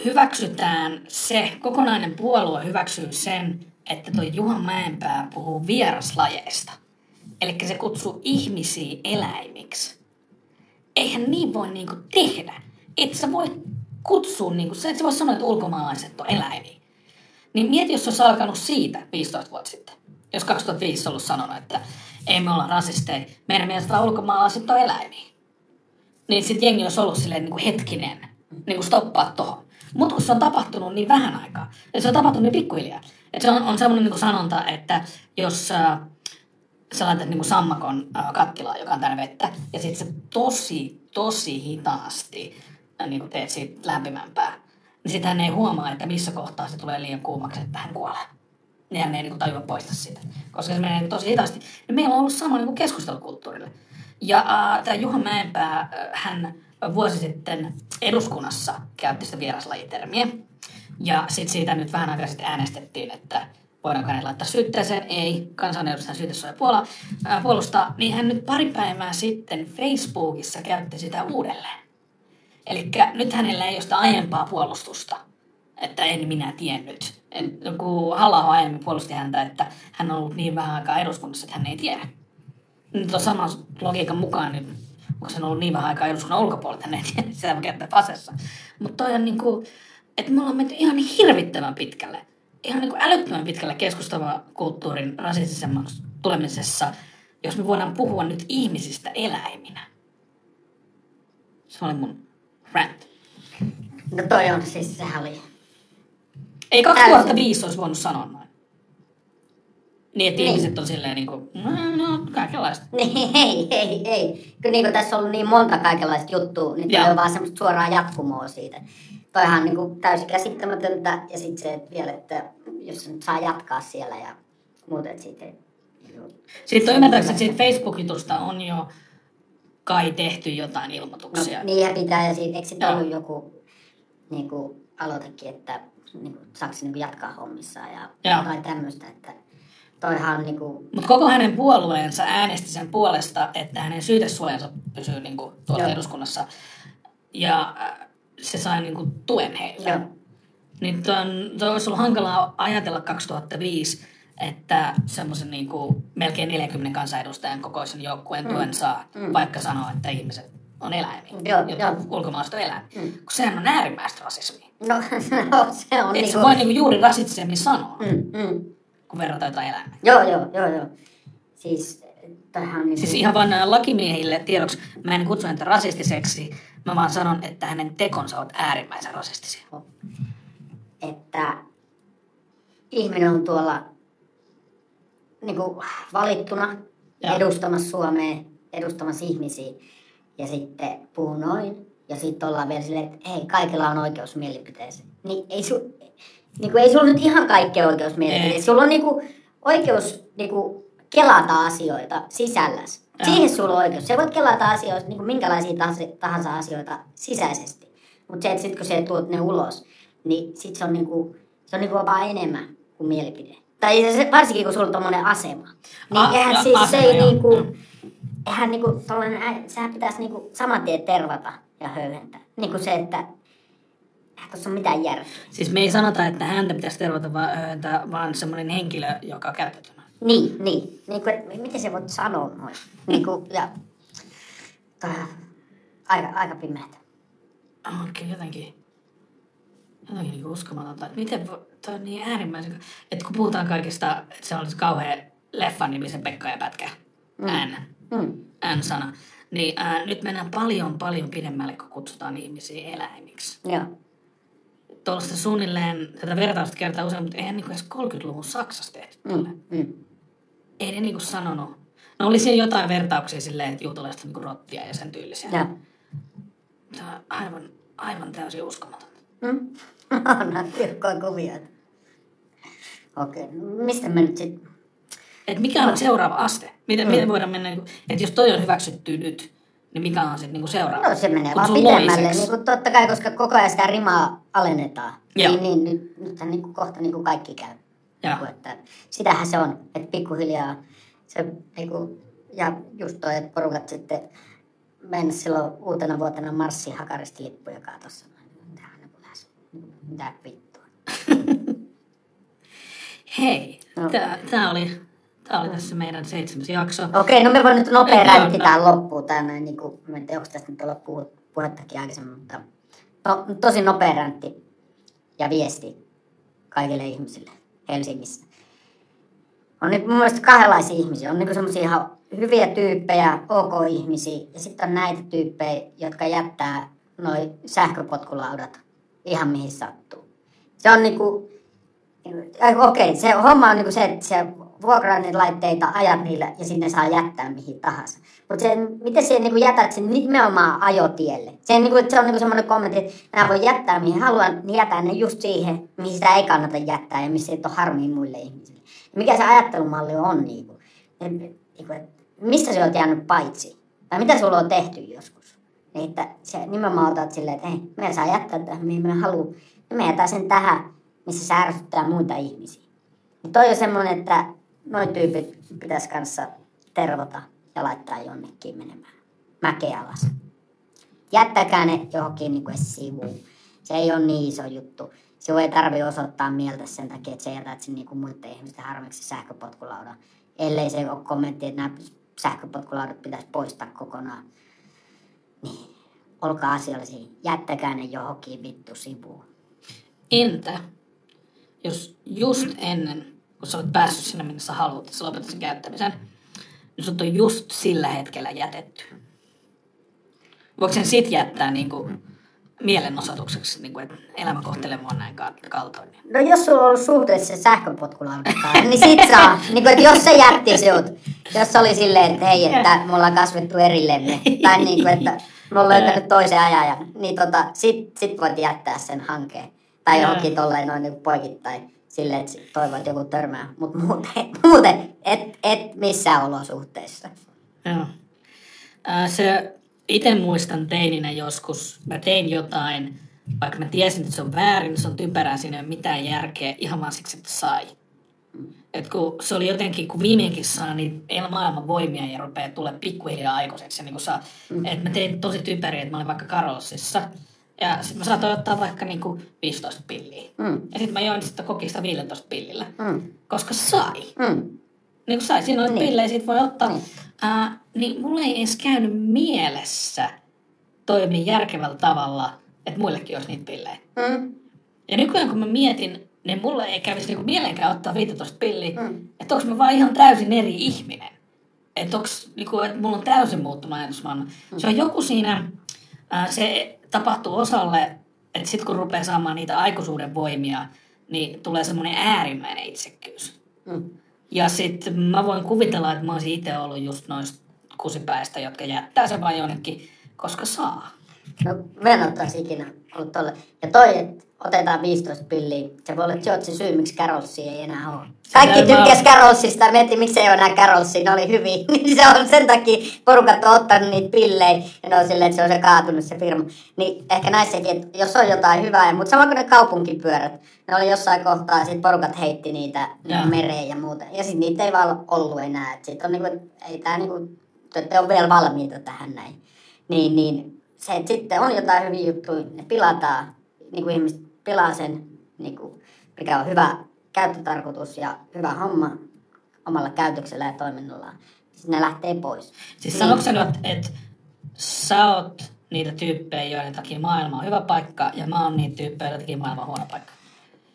hyväksytään se, kokonainen puolue hyväksyy sen, että toi Juha Mäenpää puhuu vieraslajeista. Eli se kutsuu ihmisiä eläimiksi. Eihän niin voi niinku tehdä. Et sä voi kutsua, niinku, sä et sä voi sanoa, että ulkomaalaiset on eläimiä. Niin mieti, jos se olisi alkanut siitä 15 vuotta sitten. Jos 2005 ollut sanonut, että ei me olla rasisteja, meidän mielestä ulkomaalaiset on eläimiä niin sitten jengi olisi ollut silleen niin kuin hetkinen, niin kuin stoppaa tuohon. Mutta se on tapahtunut niin vähän aikaa, ja se on tapahtunut niin pikkuhiljaa. Et se on, on semmoinen niin sanonta, että jos äh, sä laitat niin sammakon äh, kattilaan, joka on täynnä vettä, ja sitten sä tosi, tosi hitaasti äh, niin teet siitä lämpimämpää, niin sitten hän ei huomaa, että missä kohtaa se tulee liian kuumaksi, että hän kuolee. Niin hän ei niin tajua poistaa sitä, koska se menee niin tosi hitaasti. Niin meillä on ollut sama niin kuin keskustelukulttuurille. Ja äh, tämä Juha Mäenpää, äh, hän vuosi sitten eduskunnassa käytti sitä vieraslajitermiä. Ja sitten siitä nyt vähän aikaa sitten äänestettiin, että voidaanko hänet laittaa syytteeseen. Ei, kansanedustajan syytesuoja puola, äh, puolustaa. Niin hän nyt pari päivää sitten Facebookissa käytti sitä uudelleen. Eli nyt hänellä ei ole sitä aiempaa puolustusta, että en minä tiennyt. En, kun halla aiemmin puolusti häntä, että hän on ollut niin vähän aikaa eduskunnassa, että hän ei tiedä. Nyt on saman logiikan mukaan, niin onko se ollut niin vähän aikaa eduskunnan ulkopuolella, että hän ei tiedä sitä pasessa. Mutta toi on niin kuin, että me ollaan menty ihan niin hirvittävän pitkälle, ihan niin kuin älyttömän pitkälle keskustava kulttuurin rasistisemmaksi tulemisessa, jos me voidaan puhua nyt ihmisistä eläiminä. Se oli mun rant. No toi on siis, sehän oli Ei Täysin. 2005 olisi voinut sanoa noin. Niin, että Niin. ihmiset on silleen niin kuin, no, kaikenlaista. Niin, ei, ei, ei. Kyllä niin kuin tässä on ollut niin monta kaikenlaista juttua, niin on vaan semmoista suoraa jatkumoa siitä. Toihan on niin kuin täysin käsittämätöntä ja sitten se, että vielä, että jos se nyt saa jatkaa siellä ja muuta, että siitä ei... Sitten on ymmärtääkseni, että siitä Facebook-jutusta on jo kai tehty jotain ilmoituksia. No, niinhän pitää, ja siitä, eikö sitten ollut joku niin kuin, aloitekin, että niin kuin, saako se niin kuin, jatkaa hommissaan ja jotain tämmöistä, että toihan on niin kuin, Mutta koko hänen puolueensa äänesti sen puolesta, että hänen syytesuojansa pysyy niin kuin, tuolla Joo. eduskunnassa. Ja äh, se sai niin kuin, tuen heiltä. Joo. Niin ton, toi olisi ollut hankalaa ajatella 2005, että semmoisen niin kuin, melkein 40 kansanedustajan kokoisen joukkueen tuen saa, vaikka sanoo, että ihmiset on eläimiä. Joo, jotka joo. ulkomaalaiset on eläimiä. Kun sehän on äärimmäistä rasismia. no, no se on Et niin se kuin, voi niin kuin, juuri rasistisemmin sanoa, mm, mm. Kun verrataan jotain eläimiä. Joo, joo, joo, joo. Siis tähän niin Siis ihan vaan lakimiehille tiedoksi, mä en kutsu häntä rasistiseksi, mä vaan sanon, että hänen tekonsa ovat äärimmäisen rasistisia. että ihminen on tuolla niin kuin valittuna Joo. edustamassa Suomea, edustamassa ihmisiä ja sitten puhuu noin ja sitten ollaan vielä silleen, että hei, kaikilla on oikeus mielipiteeseen. Niin ei, su, niin kuin, ei sulla nyt ihan kaikkea oikeus. Ei. Sulla on niin kuin, oikeus niin kuin, kelata asioita sisälläsi. Joo. Siihen sulla on oikeus. Sä voit kelata asioita, niin kuin minkälaisia tahansa- tahansa asioita sisäisesti. Mutta se, että sit kun sä tuot ne ulos, niin sit se on niinku, se on niinku vaan enemmän kuin mielipide. Tai se, varsinkin kun sulla on tommonen asema. Niin A- eihän ja- siis se asema, ei joo. niinku, Mm. eihän niinku tollanen, ä- sehän pitäisi niinku saman tien tervata ja höyhentää. Niinku se, että tossa ole mitään järkeä. Siis me ei sanota, että häntä pitäisi tervata, vaan, ööntä, vaan semmoinen henkilö, joka on käytettynä. Niin, niin. Niinku, et, miten se voit sanoa noin? Niinku, ja, toi, on aika, aika pimeätä. On kyllä jotenkin, jotenkin niin uskomatonta. Miten toi on niin äärimmäisen... Että kun puhutaan kaikista, että se olisi kauhean leffan nimisen Pekka ja Pätkä, N, Mm. N-sana, niin ää, nyt mennään paljon, paljon pidemmälle, kun kutsutaan ihmisiä eläimiksi. Joo. Tuollaista suunnilleen, tätä vertausta kertaa usein, mutta eihän niin edes 30-luvun Saksassa tehty. Mm. Mm. Ei ne niinku sanonut. No oli siellä jotain vertauksia silleen, että juutalaiset on niinku rottia ja sen tyylisiä. Joo. Tämä on aivan, aivan täysin uskomatonta. Mm? On tiukkoja kuvia. Okei, no mistä mä nyt sitten... Et mikä on seuraava aste? Miten, mm. miten voidaan mennä, niinku, että jos toi on hyväksytty nyt, niin mikä on sitten niinku seuraava? No se menee vaan pidemmälle, niin kuin totta kai, koska koko ajan sitä rimaa alennetaan. Joo. Niin, niin nyt, nythän niin kuin kohta niin kuin kaikki käy. Joo. Niin että sitähän se on, että pikkuhiljaa se niin kuin, ja just toi, että porukat sitten mennä silloin uutena vuotena marssiin hakaristi lippuja katossa. Mitä, niin kuin lähes, mitä vittua. Hei, No. tämä oli, tää oli tässä meidän seitsemäs jakso. Okei, no me voin nyt nopea räntti tähän loppuun. Näin, niin kuin, mä en tiedä, onko tästä nyt olla puhettakin aikaisemmin, mutta no, tosi nopea räntti ja viesti kaikille ihmisille Helsingissä. On niin mun mielestä kahdenlaisia ihmisiä. On niin semmoisia ihan hyviä tyyppejä, ok-ihmisiä, ja sitten on näitä tyyppejä, jotka jättää noi sähköpotkulaudat ihan mihin sattuu. Se on niinku, Okei, okay, se homma on niinku se, että se vuokraa niitä laitteita, ajat niillä ja sinne saa jättää mihin tahansa. Mutta se, miten se niinku jätät sen nimenomaan ajotielle? Se, niinku, se on niinku semmoinen kommentti, että mä voin jättää mihin haluan, niin jätän ne just siihen, mihin sitä ei kannata jättää ja missä ei ole harmia muille ihmisille. Mikä se ajattelumalli on? Niinku? Et, niinku, et, mistä sä oot jäänyt paitsi? Tai mitä sulla on tehty joskus? Niin, että se nimenomaan otat silleen, että hei, me saa jättää tähän, mihin me haluaa. Ja me jätän sen tähän, missä se ärsyttää muita ihmisiä. Niin toi on semmoinen, että noin tyypit pitäisi kanssa tervota ja laittaa jonnekin menemään mäkeä alas. Jättäkää ne johonkin niin kuin sivuun. Se ei ole niin iso juttu. Sinun ei tarvi osoittaa mieltä sen takia, että sä jätät sen niin kuin muiden ihmisten harmiksi sähköpotkulaudan. Ellei se ole kommentti, että nämä sähköpotkulaudat pitäisi poistaa kokonaan. Niin, olkaa asiallisia. Jättäkää ne johonkin vittu sivuun. Entä jos just ennen, kun sä olet päässyt sinne, minne sä haluat, että sä lopetat sen käyttämisen, niin sut on just sillä hetkellä jätetty. Voiko sen sit jättää niin kuin mielenosoitukseksi, niin kuin, että elämä kohtelee mua näin ka- kaltoin. No jos sulla on ollut suhteessa se sähköpotkulaudakaan, niin sit saa. niin kuin, että jos se jätti sinut, jos oli silleen, että hei, että me ollaan kasvettu erillemme, tai niin kuin, että me on löytänyt toisen ajajan, niin tota, sit, sit voit jättää sen hankkeen. Tai johonkin tolleen noin niin poikittain silleen, että toivon, että joku törmää. Mutta muuten, muuten et, et missään olosuhteissa. Joo. Se, itse muistan teininä joskus, mä tein jotain, vaikka mä tiesin, että se on väärin, se on typerää, siinä ei ole mitään järkeä, ihan vaan siksi, että sai. Et kun se oli jotenkin, kun viimeinkin saa niin maailman voimia ja rupeaa tulee pikkuhiljaa aikuiseksi. Niin saa, mm. että mä tein tosi typeriä, että mä olin vaikka Karolsissa. Ja sitten mä saatoin ottaa vaikka niin kuin 15 pilliä. Mm. Ja sitten mä join sitä kokista 15 pillillä. Mm. Koska sai. Mm. Niin kuin sai, siinä oli niin. pillejä, siitä voi ottaa. Niin. Uh, niin mulla ei edes käynyt mielessä toimia järkevällä tavalla, että muillekin olisi niitä pillejä. Mm. Ja nykyään kun mä mietin, niin mulla ei kävisi niinku mielenkään ottaa 15 pilliä, mm. että onko mä vaan ihan täysin eri ihminen. Että onko, niinku, että mulla on täysin muuttunut ajatusmaailma. Mm. Se on joku siinä, se tapahtuu osalle, että sitten kun rupeaa saamaan niitä aikuisuuden voimia, niin tulee semmoinen äärimmäinen itsekkyys. Mm. Ja sitten mä voin kuvitella, että mä olisin itse ollut just noista kusipäistä, jotka jättää sen vain jonnekin, koska saa. No, mä en ottaisi ikinä ollut tolle. Ja toi, että otetaan 15 pilliä, se voi olla George syy, miksi Carolsi ei enää ole. Kaikki tykkäs Carolsista, mietti, miksi ei ole enää Carolsia, ne oli hyviä. Niin se on sen takia, porukat on ottanut niitä pillejä, ja ne on silleen, että se on se kaatunut se firma. Niin ehkä näissäkin, että jos on jotain hyvää, mutta sama kuin ne kaupunkipyörät, ne oli jossain kohtaa, ja sitten porukat heitti niitä ja. mereen ja muuta. Ja sitten niitä ei vaan ollut enää. Että sit on niinku, ei tää niinku, te on vielä valmiita tähän näin. Niin, niin se, että sitten on jotain hyviä juttuja, ne pilataan, niin kuin ihmiset pilaa sen, niin kuin, mikä on hyvä käyttötarkoitus ja hyvä homma omalla käytöksellä ja toiminnallaan. Sitten ne lähtee pois. Siis niin. nyt, että sä oot niitä tyyppejä, joiden takia maailma on hyvä paikka, ja mä oon niitä tyyppejä, joiden takia maailma on huono paikka?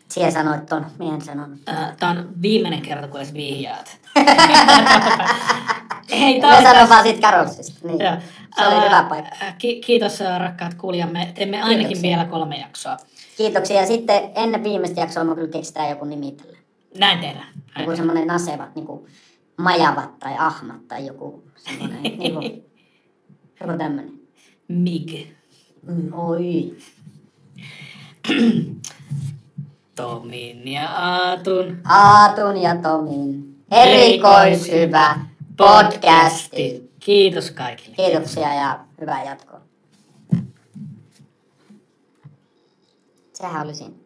Siellä sanoit ton, mien sanonut. Tämä on viimeinen kerta, kun edes vihjaat. Hei, Mä sanon vaan siitä Karolsista. Niin. Se oli hyvä paikka. Ki- kiitos rakkaat kuulijamme. Teemme ainakin Kiitoksia. vielä kolme jaksoa. Kiitoksia. Ja sitten ennen viimeistä jaksoa mä kyllä keksitään joku nimi tälle. Näin tehdään. Joku semmoinen nasevat, niin kuin majavat tai ahmat tai joku semmoinen. niin kuin, joku tämmöinen. Mig. Mm, oi. Tomin ja Aatun. Aatun ja Tomin. Erikoishyvä podcasti. Kiitos kaikille. Kiitoksia ja hyvää jatkoa. Sehän oli siinä.